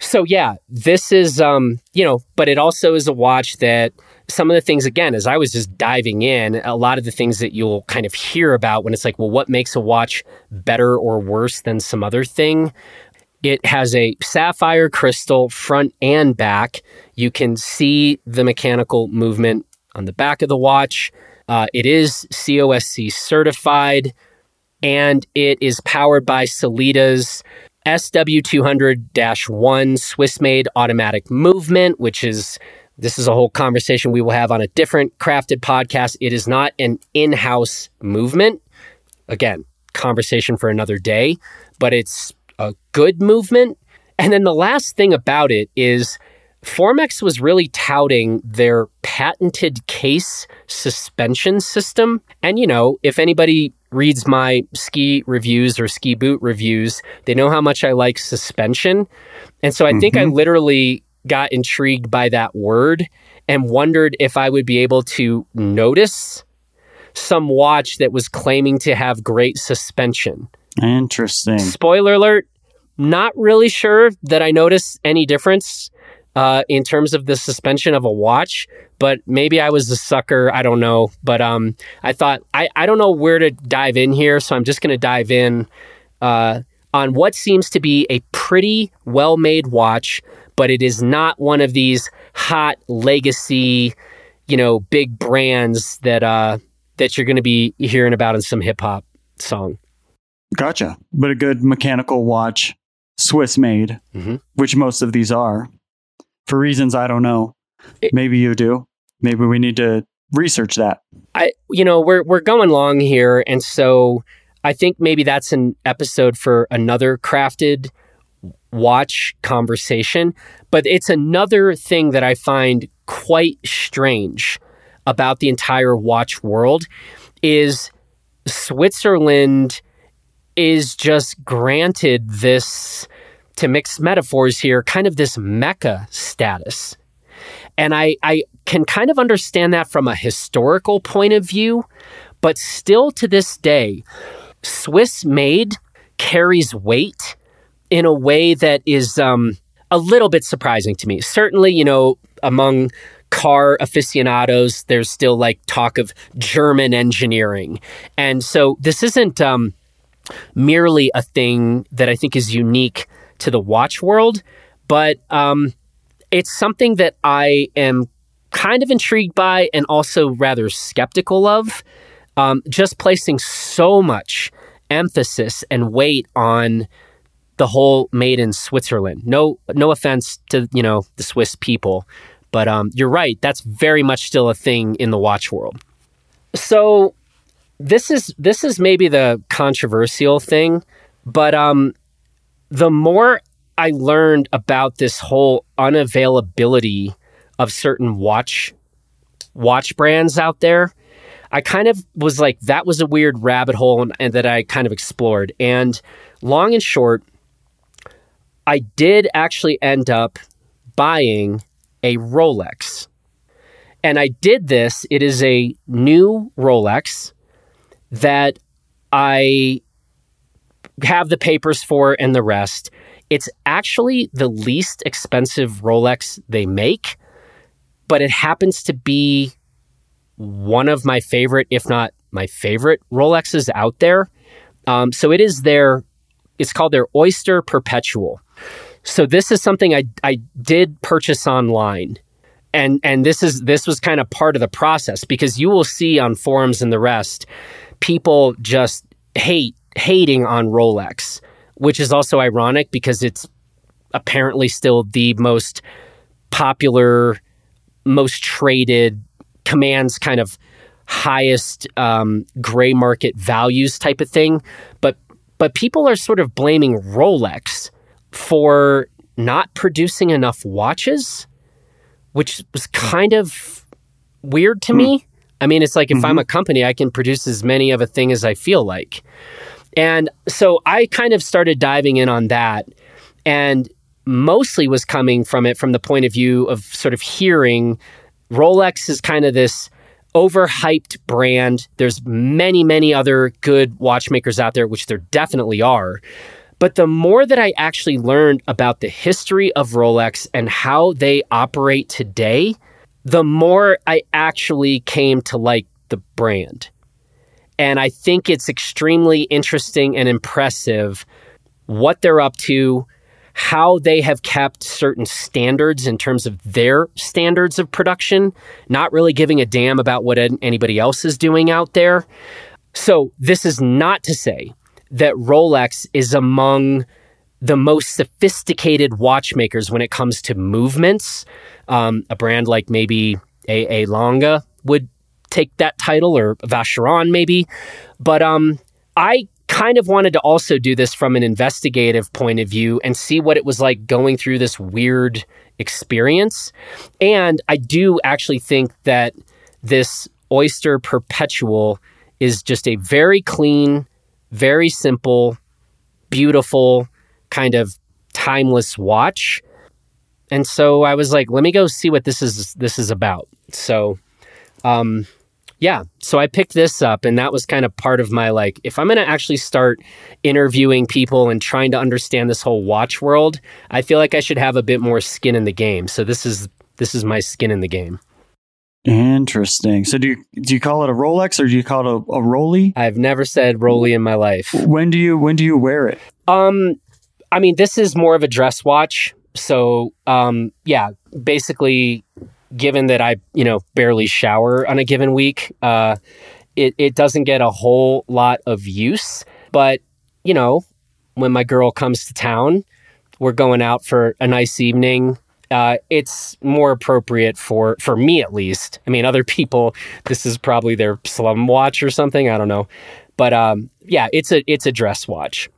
so yeah, this is um, you know, but it also is a watch that some of the things again as I was just diving in, a lot of the things that you'll kind of hear about when it's like, well, what makes a watch better or worse than some other thing? It has a sapphire crystal front and back. You can see the mechanical movement on the back of the watch. Uh, it is COSC certified and it is powered by Sellita's SW200 Swiss made automatic movement, which is this is a whole conversation we will have on a different crafted podcast. It is not an in house movement. Again, conversation for another day, but it's a good movement. And then the last thing about it is Formex was really touting their patented case suspension system. And, you know, if anybody reads my ski reviews or ski boot reviews, they know how much I like suspension. And so I mm-hmm. think I mm-hmm. literally got intrigued by that word and wondered if I would be able to notice some watch that was claiming to have great suspension. Interesting. Spoiler alert, not really sure that I noticed any difference uh, in terms of the suspension of a watch, but maybe I was a sucker. I don't know. But um, I thought, I, I don't know where to dive in here. So I'm just going to dive in uh, on what seems to be a pretty well made watch, but it is not one of these hot legacy, you know, big brands that, uh, that you're going to be hearing about in some hip hop song. Gotcha. But a good mechanical watch, Swiss made, mm-hmm. which most of these are for reasons I don't know. Maybe you do. Maybe we need to research that. I you know, we're we're going long here and so I think maybe that's an episode for another crafted watch conversation, but it's another thing that I find quite strange about the entire watch world is Switzerland is just granted this to mix metaphors here, kind of this mecca status. And I, I can kind of understand that from a historical point of view, but still to this day, Swiss made carries weight in a way that is um, a little bit surprising to me. Certainly, you know, among car aficionados, there's still like talk of German engineering. And so this isn't um, merely a thing that I think is unique to the watch world, but um, it's something that I am kind of intrigued by and also rather skeptical of. Um, just placing so much emphasis and weight on the whole made in Switzerland. No, no offense to you know the Swiss people, but um, you're right. That's very much still a thing in the watch world. So this is this is maybe the controversial thing, but um, the more I learned about this whole unavailability of certain watch watch brands out there, I kind of was like, that was a weird rabbit hole and, and that I kind of explored. And long and short, I did actually end up buying a Rolex. And I did this. It is a new Rolex that I have the papers for and the rest. It's actually the least expensive Rolex they make, but it happens to be one of my favorite, if not my favorite Rolexes out there. Um, so it is their, it's called their Oyster Perpetual. So this is something I, I did purchase online. And, and this is this was kind of part of the process because you will see on forums and the rest people just hate hating on Rolex, which is also ironic because it's apparently still the most popular, most traded commands kind of highest um, gray market values type of thing. But but people are sort of blaming Rolex for not producing enough watches, which was kind of weird to mm. me. I mean, it's like if mm-hmm. I'm a company, I can produce as many of a thing as I feel like. And so I kind of started diving in on that and mostly was coming from it from the point of view of sort of hearing Rolex is kind of this overhyped brand. There's many, many other good watchmakers out there, which there definitely are. But the more that I actually learned about the history of Rolex and how they operate today, the more I actually came to like the brand. And I think it's extremely interesting and impressive what they're up to, how they have kept certain standards in terms of their standards of production, not really giving a damn about what anybody else is doing out there. So, this is not to say that Rolex is among the most sophisticated watchmakers when it comes to movements. Um, a brand like maybe A. Lange would take that title, or Vacheron maybe. But um, I kind of wanted to also do this from an investigative point of view and see what it was like going through this weird experience. And I do actually think that this Oyster Perpetual is just a very clean, very simple, beautiful, kind of timeless watch. And so I was like, let me go see what this is this is about. So um yeah, so I picked this up, and that was kind of part of my like, if I'm going to actually start interviewing people and trying to understand this whole watch world, I feel like I should have a bit more skin in the game. So this is this is my skin in the game. Interesting. So do you do you call it a Rolex or do you call it a, a Roly? I've never said Roly in my life. When do you when do you wear it? Um, I mean, this is more of a dress watch. So um, yeah, basically given that I, you know, barely shower on a given week, uh, it, it doesn't get a whole lot of use. But, you know, when my girl comes to town, we're going out for a nice evening. Uh, it's more appropriate for for me at least. I mean, other people, this is probably their slum watch or something. I don't know, but um, yeah, it's a it's a dress watch.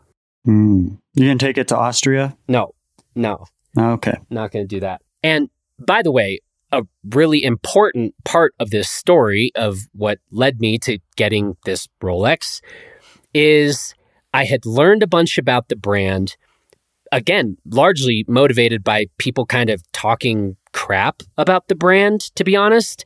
Mm. You can take it to Austria? No, no. Okay, not going to do that. And by the way, a really important part of this story of what led me to getting this Rolex is I had learned a bunch about the brand. Again, largely motivated by people kind of talking crap about the brand, to be honest.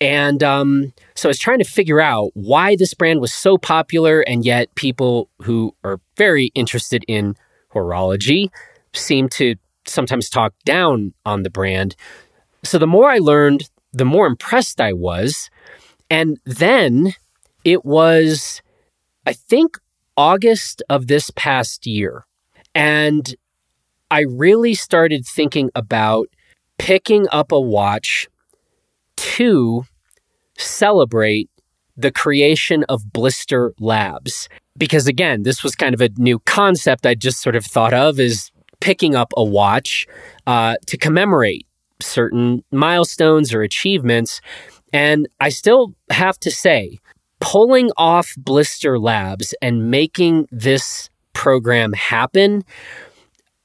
And um, so I was trying to figure out why this brand was so popular, and yet people who are very interested in horology seem to sometimes talk down on the brand. So the more I learned, the more impressed I was. And then it was, I think, August of this past year. And I really started thinking about picking up a watch to celebrate the creation of Blister Labs. Because again, this was kind of a new concept I just sort of thought of as picking up a watch uh, to commemorate certain milestones or achievements. And I still have to say, pulling off Blister Labs and making this program happen,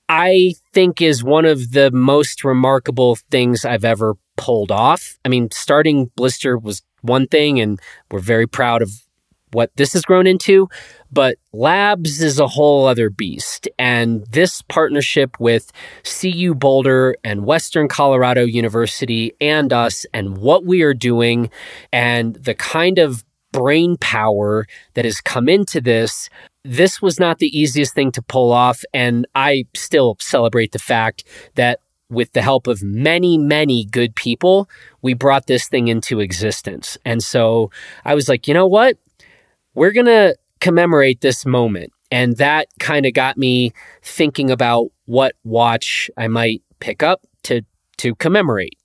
I think is one of the most remarkable things I've ever pulled off. I mean, starting Blister was one thing, and we're very proud of what this has grown into. But Labs is a whole other beast. And this partnership with CU Boulder and Western Colorado University and us, and what we are doing, and the kind of brain power that has come into this. This was not the easiest thing to pull off. And I still celebrate the fact that with the help of many, many good people, we brought this thing into existence. And so I was like, you know what? We're going to commemorate this moment. And that kind of got me thinking about what watch I might pick up to, to commemorate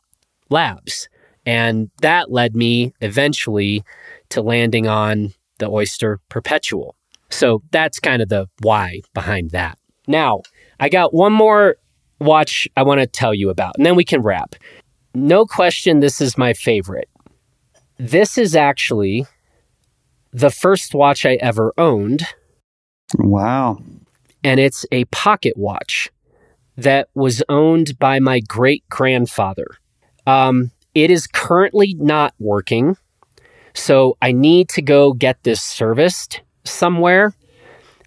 labs. And that led me eventually to landing on the Oyster Perpetual. So that's kind of the why behind that. Now, I got one more watch I want to tell you about, and then we can wrap. No question, this is my favorite. This is actually the first watch I ever owned. Wow. And it's a pocket watch that was owned by my great grandfather. Um, it is currently not working. So I need to go get this serviced somewhere.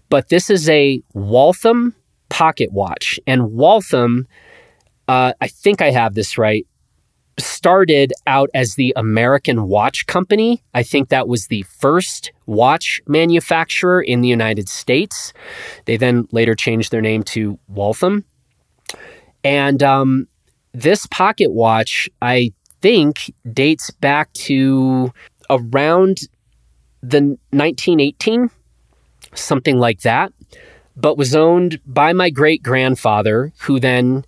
But this is a Waltham pocket watch. And Waltham, uh, I think I have this right, started out as the American Watch Company. I think that was the first watch manufacturer in the United States. They then later changed their name to Waltham. And um, this pocket watch, I think, dates back to around the 1918, something like that, but was owned by my great grandfather, who then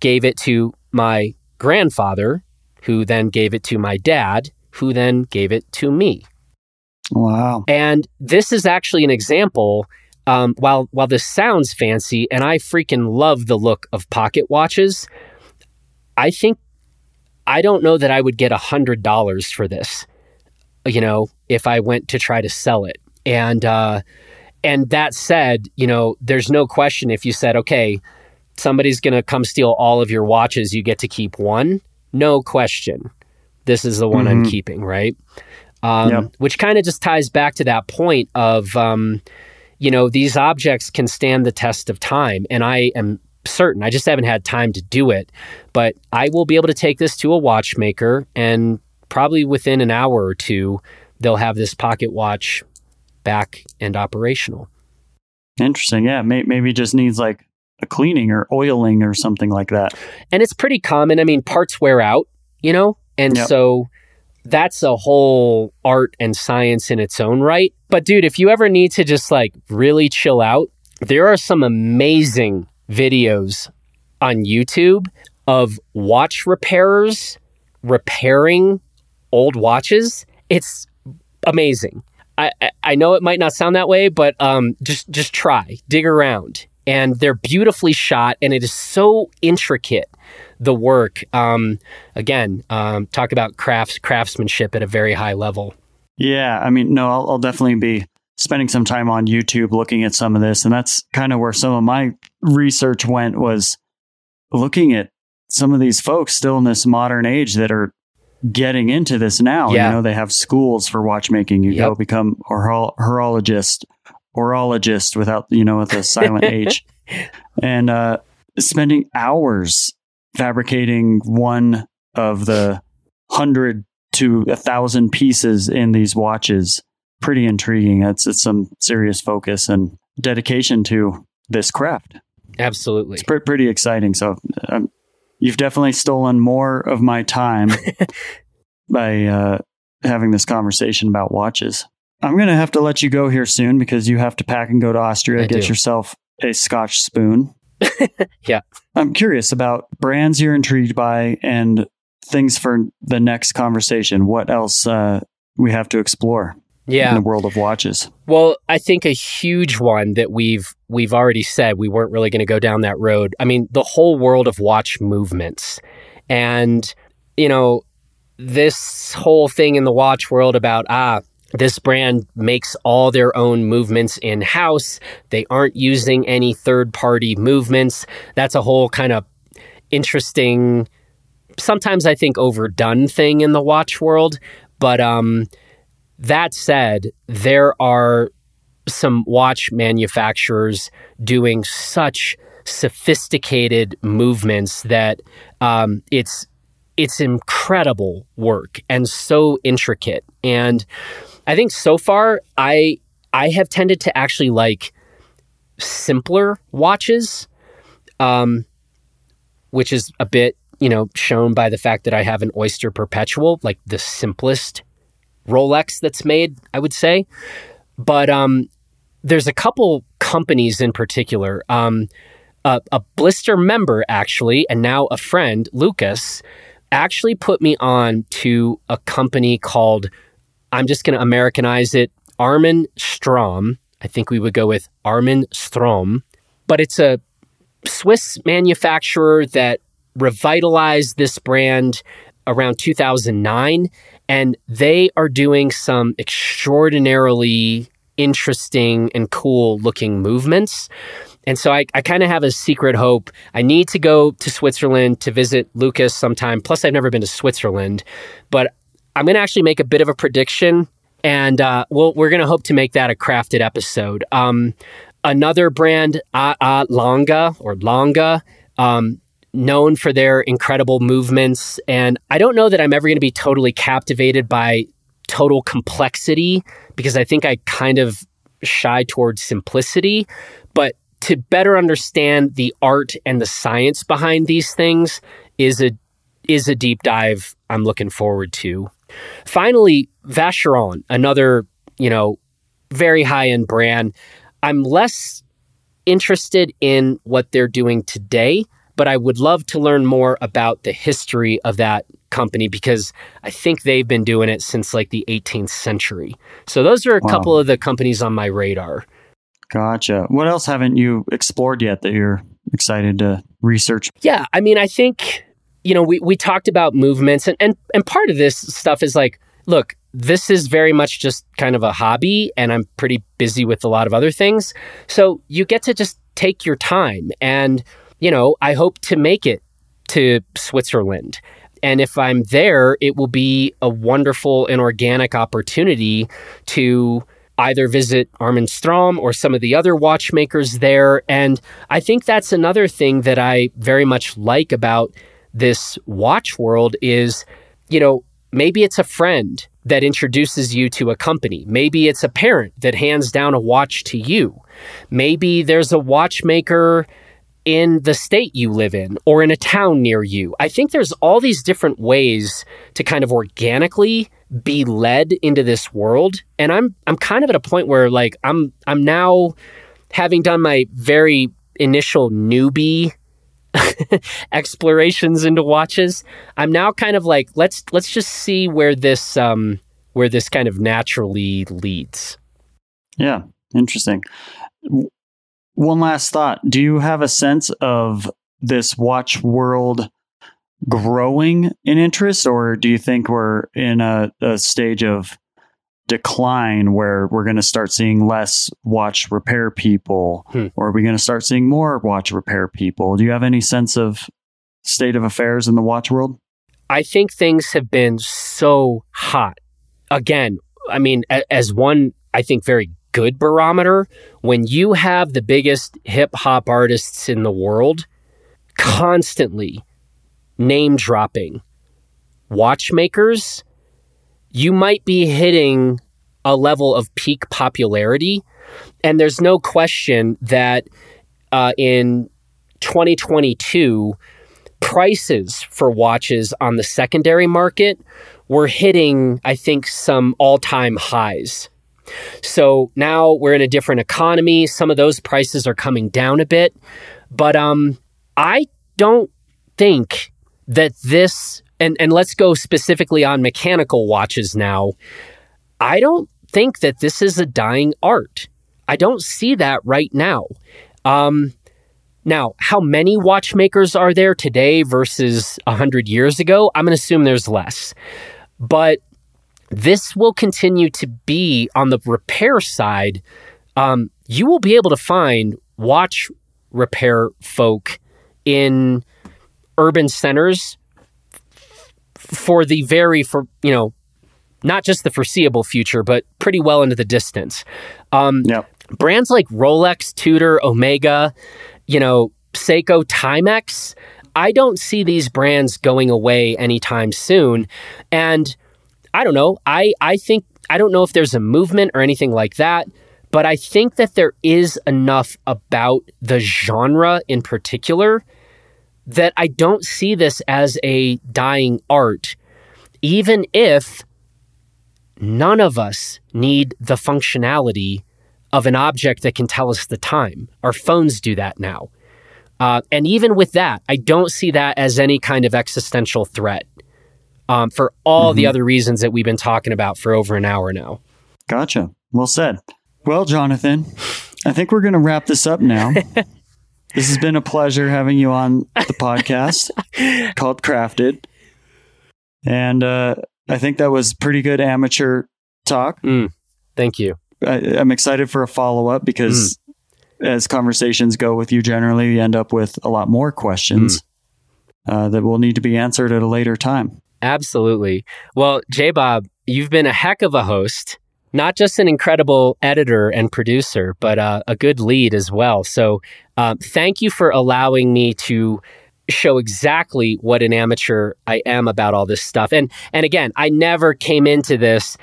gave it to my grandfather, who then gave it to my dad, who then gave it to me. Wow. And this is actually an example. Um, while while this sounds fancy, and I freaking love the look of pocket watches, I think I don't know that I would get a hundred dollars for this you know, if I went to try to sell it. And uh, and that said, you know, there's no question if you said, okay, somebody's going to come steal all of your watches, you get to keep one. No question. This is the one mm-hmm. I'm keeping, right? Um, yep. Which kind of just ties back to that point of, um, you know, these objects can stand the test of time. And I am certain, I just haven't had time to do it, but I will be able to take this to a watchmaker and probably within an hour or two, they'll have this pocket watch back and operational. Interesting. Yeah. May- maybe just needs like a cleaning or oiling or something like that. And it's pretty common. I mean, parts wear out, you know? And yep. so that's a whole art and science in its own right. But dude, if you ever need to just like really chill out, there are some amazing videos on YouTube of watch repairers repairing old watches, it's amazing. I, I know it might not sound that way, but um, just just try, dig around, and they're beautifully shot, and it is so intricate. The work, um, again, um, talk about crafts craftsmanship at a very high level. Yeah, I mean, no, I'll, I'll definitely be spending some time on YouTube looking at some of this, and that's kind of where some of my research went was looking at some of these folks still in this modern age that are getting into this now. Yeah. You know, they have schools for watchmaking. You yep. go become a horologist, horologist without, you know, with a silent H. And uh, spending hours fabricating one of the hundred to a thousand pieces in these watches. Pretty intriguing. It's, it's some serious focus and dedication to this craft. Absolutely. It's pretty exciting. So um, you've definitely stolen more of my time by uh, having this conversation about watches. I'm going to have to let you go here soon because you have to pack and go to Austria, I get do. yourself a Scotch spoon. yeah. I'm curious about brands you're intrigued by and things for the next conversation. What else uh, we have to explore? yeah. in the world of watches? Well, I think a huge one that we've we've already said we weren't really going to go down that road. I mean, the whole world of watch movements. And you know, this whole thing in the watch world about ah, this brand makes all their own movements in house. They aren't using any third party movements. That's a whole kind of interesting, sometimes I think overdone thing in the watch world. But um, that said, there are some watch manufacturers doing such sophisticated movements that um, it's it's incredible work and so intricate. And I think so far I I have tended to actually like simpler watches, um, which is a bit you know shown by the fact that I have an Oyster Perpetual, like the simplest Rolex that's made, I would say. But um, there's a couple companies in particular. Um, a, a blister member, actually, and now a friend, Lucas, actually put me on to a company called, I'm just going to Americanize it, Armin Strom. I think we would go with Armin Strom, but it's a Swiss manufacturer that revitalized this brand around 2009 and they are doing some extraordinarily interesting and cool looking movements. And so I, I kind of have a secret hope. I need to go to Switzerland to visit Lucas sometime. Plus, I've never been to Switzerland, but I'm going to actually make a bit of a prediction. And uh, we'll, we're going to hope to make that a crafted episode. Um, another brand, Lange or Lange, um, known for their incredible movements. And I don't know that I'm ever going to be totally captivated by total complexity because I think I kind of shy towards simplicity. But to better understand the art and the science behind these things is a is a deep dive I'm looking forward to. Finally, Vacheron, another, you know, very high-end brand. I'm less interested in what they're doing today, but I would love to learn more about the history of that company because I think they've been doing it since like the 18th century. So those are a wow. couple of the companies on my radar. Gotcha. What else haven't you explored yet that you're excited to research? Yeah, I mean, I think you know we we talked about movements and and and part of this stuff is like, look, this is very much just kind of a hobby and I'm pretty busy with a lot of other things. So you get to just take your time and you know, I hope to make it to Switzerland. And if I'm there, it will be a wonderful and organic opportunity to either visit Armin Strom or some of the other watchmakers there. And I think that's another thing that I very much like about this watch world is, you know, maybe it's a friend that introduces you to a company. Maybe it's a parent that hands down a watch to you. Maybe there's a watchmaker in the state you live in or in a town near you. I think there's all these different ways to kind of organically be led into this world and I'm I'm kind of at a point where like I'm I'm now having done my very initial newbie explorations into watches. I'm now kind of like let's let's just see where this um where this kind of naturally leads. Yeah, interesting. One last thought. Do you have a sense of this watch world growing in interest, or do you think we're in a, a stage of decline where we're going to start seeing less watch repair people, hmm. or are we going to start seeing more watch repair people? Do you have any sense of state of affairs in the watch world? I think things have been so hot. Again, I mean, as one, I think, very good barometer, when you have the biggest hip hop artists in the world constantly name dropping watchmakers, you might be hitting a level of peak popularity. And there's no question that uh, in 2022, prices for watches on the secondary market were hitting, I think, some all time highs. So now we're in a different economy. Some of those prices are coming down a bit. But um, I don't think that this and and let's go specifically on mechanical watches now. I don't think that this is a dying art. I don't see that right now. Um, now, how many watchmakers are there today versus 100 years ago? I'm going to assume there's less. But this will continue to be on the repair side. Um, you will be able to find watch repair folk in urban centers for the very for you know not just the foreseeable future, but pretty well into the distance. Um, Yep. brands like Rolex, Tudor, Omega, you know, Seiko, Timex, I don't see these brands going away anytime soon. And I don't know. I, I think, I don't know if there's a movement or anything like that, but I think that there is enough about the genre in particular that I don't see this as a dying art, even if none of us need the functionality of an object that can tell us the time. Our phones do that now. Uh, and even with that, I don't see that as any kind of existential threat um, for all the other reasons that we've been talking about for over an hour now. Gotcha. Well said. Well, Jonathan, I think we're going to wrap this up now. this has been a pleasure having you on the podcast called Crafted. And uh, I think that was pretty good amateur talk. Thank you. I, I'm excited for a follow up because as conversations go with you, generally, you end up with a lot more questions uh, that will need to be answered at a later time. Absolutely. Well, J Bobb, you've been a heck of a host, not just an incredible editor and producer, but uh, a good lead as well. So um, thank you for allowing me to show exactly what an amateur I am about all this stuff. And and again, I never came into this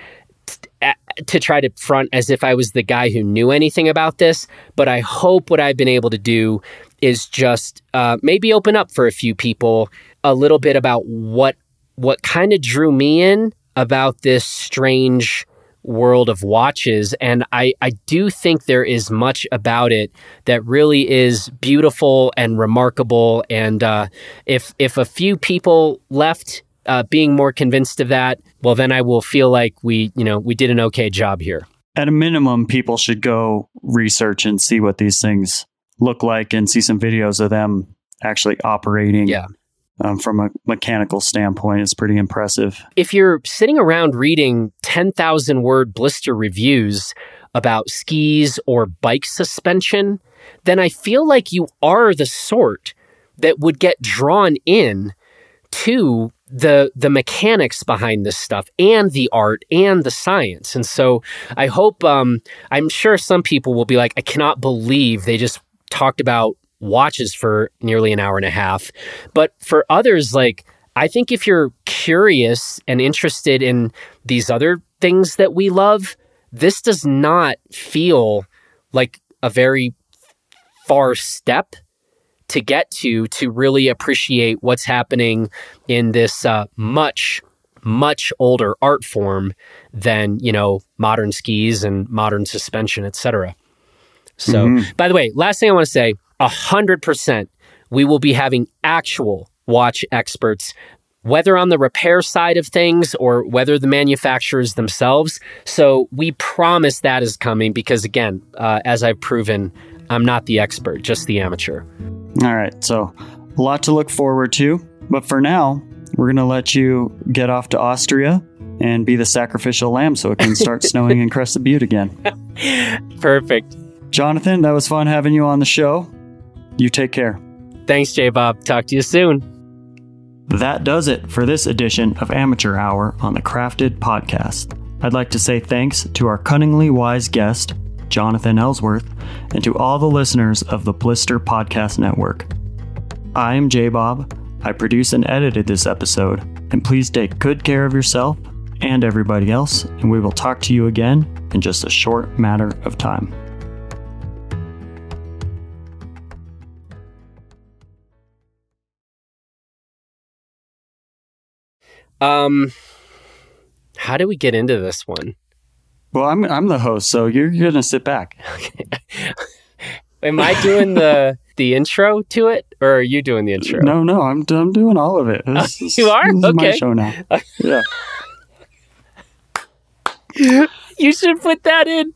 to try to front as if I was the guy who knew anything about this, but I hope what I've been able to do is just uh, maybe open up for a few people a little bit about what what kind of drew me in about this strange world of watches and I, I do think there is much about it that really is beautiful and remarkable and uh, if if a few people left uh, being more convinced of that well then I will feel like we you know we did an okay job here At a minimum, people should go research and see what these things look like and see some videos of them actually operating. Yeah. Um, from a mechanical standpoint, it's pretty impressive. if you're sitting around reading 10,000 word blister reviews about skis or bike suspension, then I feel like you are the sort that would get drawn in to the the mechanics behind this stuff and the art and the science. And so I hope um I'm sure some people will be like I cannot believe they just talked about watches for nearly an hour and a half. But for others like I think if you're curious and interested in these other things that we love, this does not feel like a very far step to get to to really appreciate what's happening in this uh, much much older art form than you know modern skis and modern suspension etc so Mhm. by the way last thing i want to say 100% we will be having actual watch experts whether on the repair side of things or whether the manufacturers themselves so we promise that is coming because again uh, as i've proven i'm not the expert just the amateur All right, so a lot to look forward to. But for now, we're going to let you get off to Austria and be the sacrificial lamb so it can start snowing in Crested Butte again. perfect Jonathan, that was fun having you on the show. You take care. Thanks, J Bobb. Talk to you soon. That does it for this edition of Amateur Hour on the Crafted Podcast. I'd like to say thanks to our cunningly wise guest, Jonathan Ellsworth, and to all the listeners of the Blister Podcast Network. I am J Bobb. I produced and edited this episode, and please take good care of yourself and everybody else, and we will talk to you again in just a short matter of time. Um, how do we get into this one? Well, I'm, I'm the host, so you're going to sit back. Am I doing the the intro to it, or are you doing the intro? No, no, I'm, I'm doing all of it. This, is- You are? This is my show now. Yeah. You should put that in.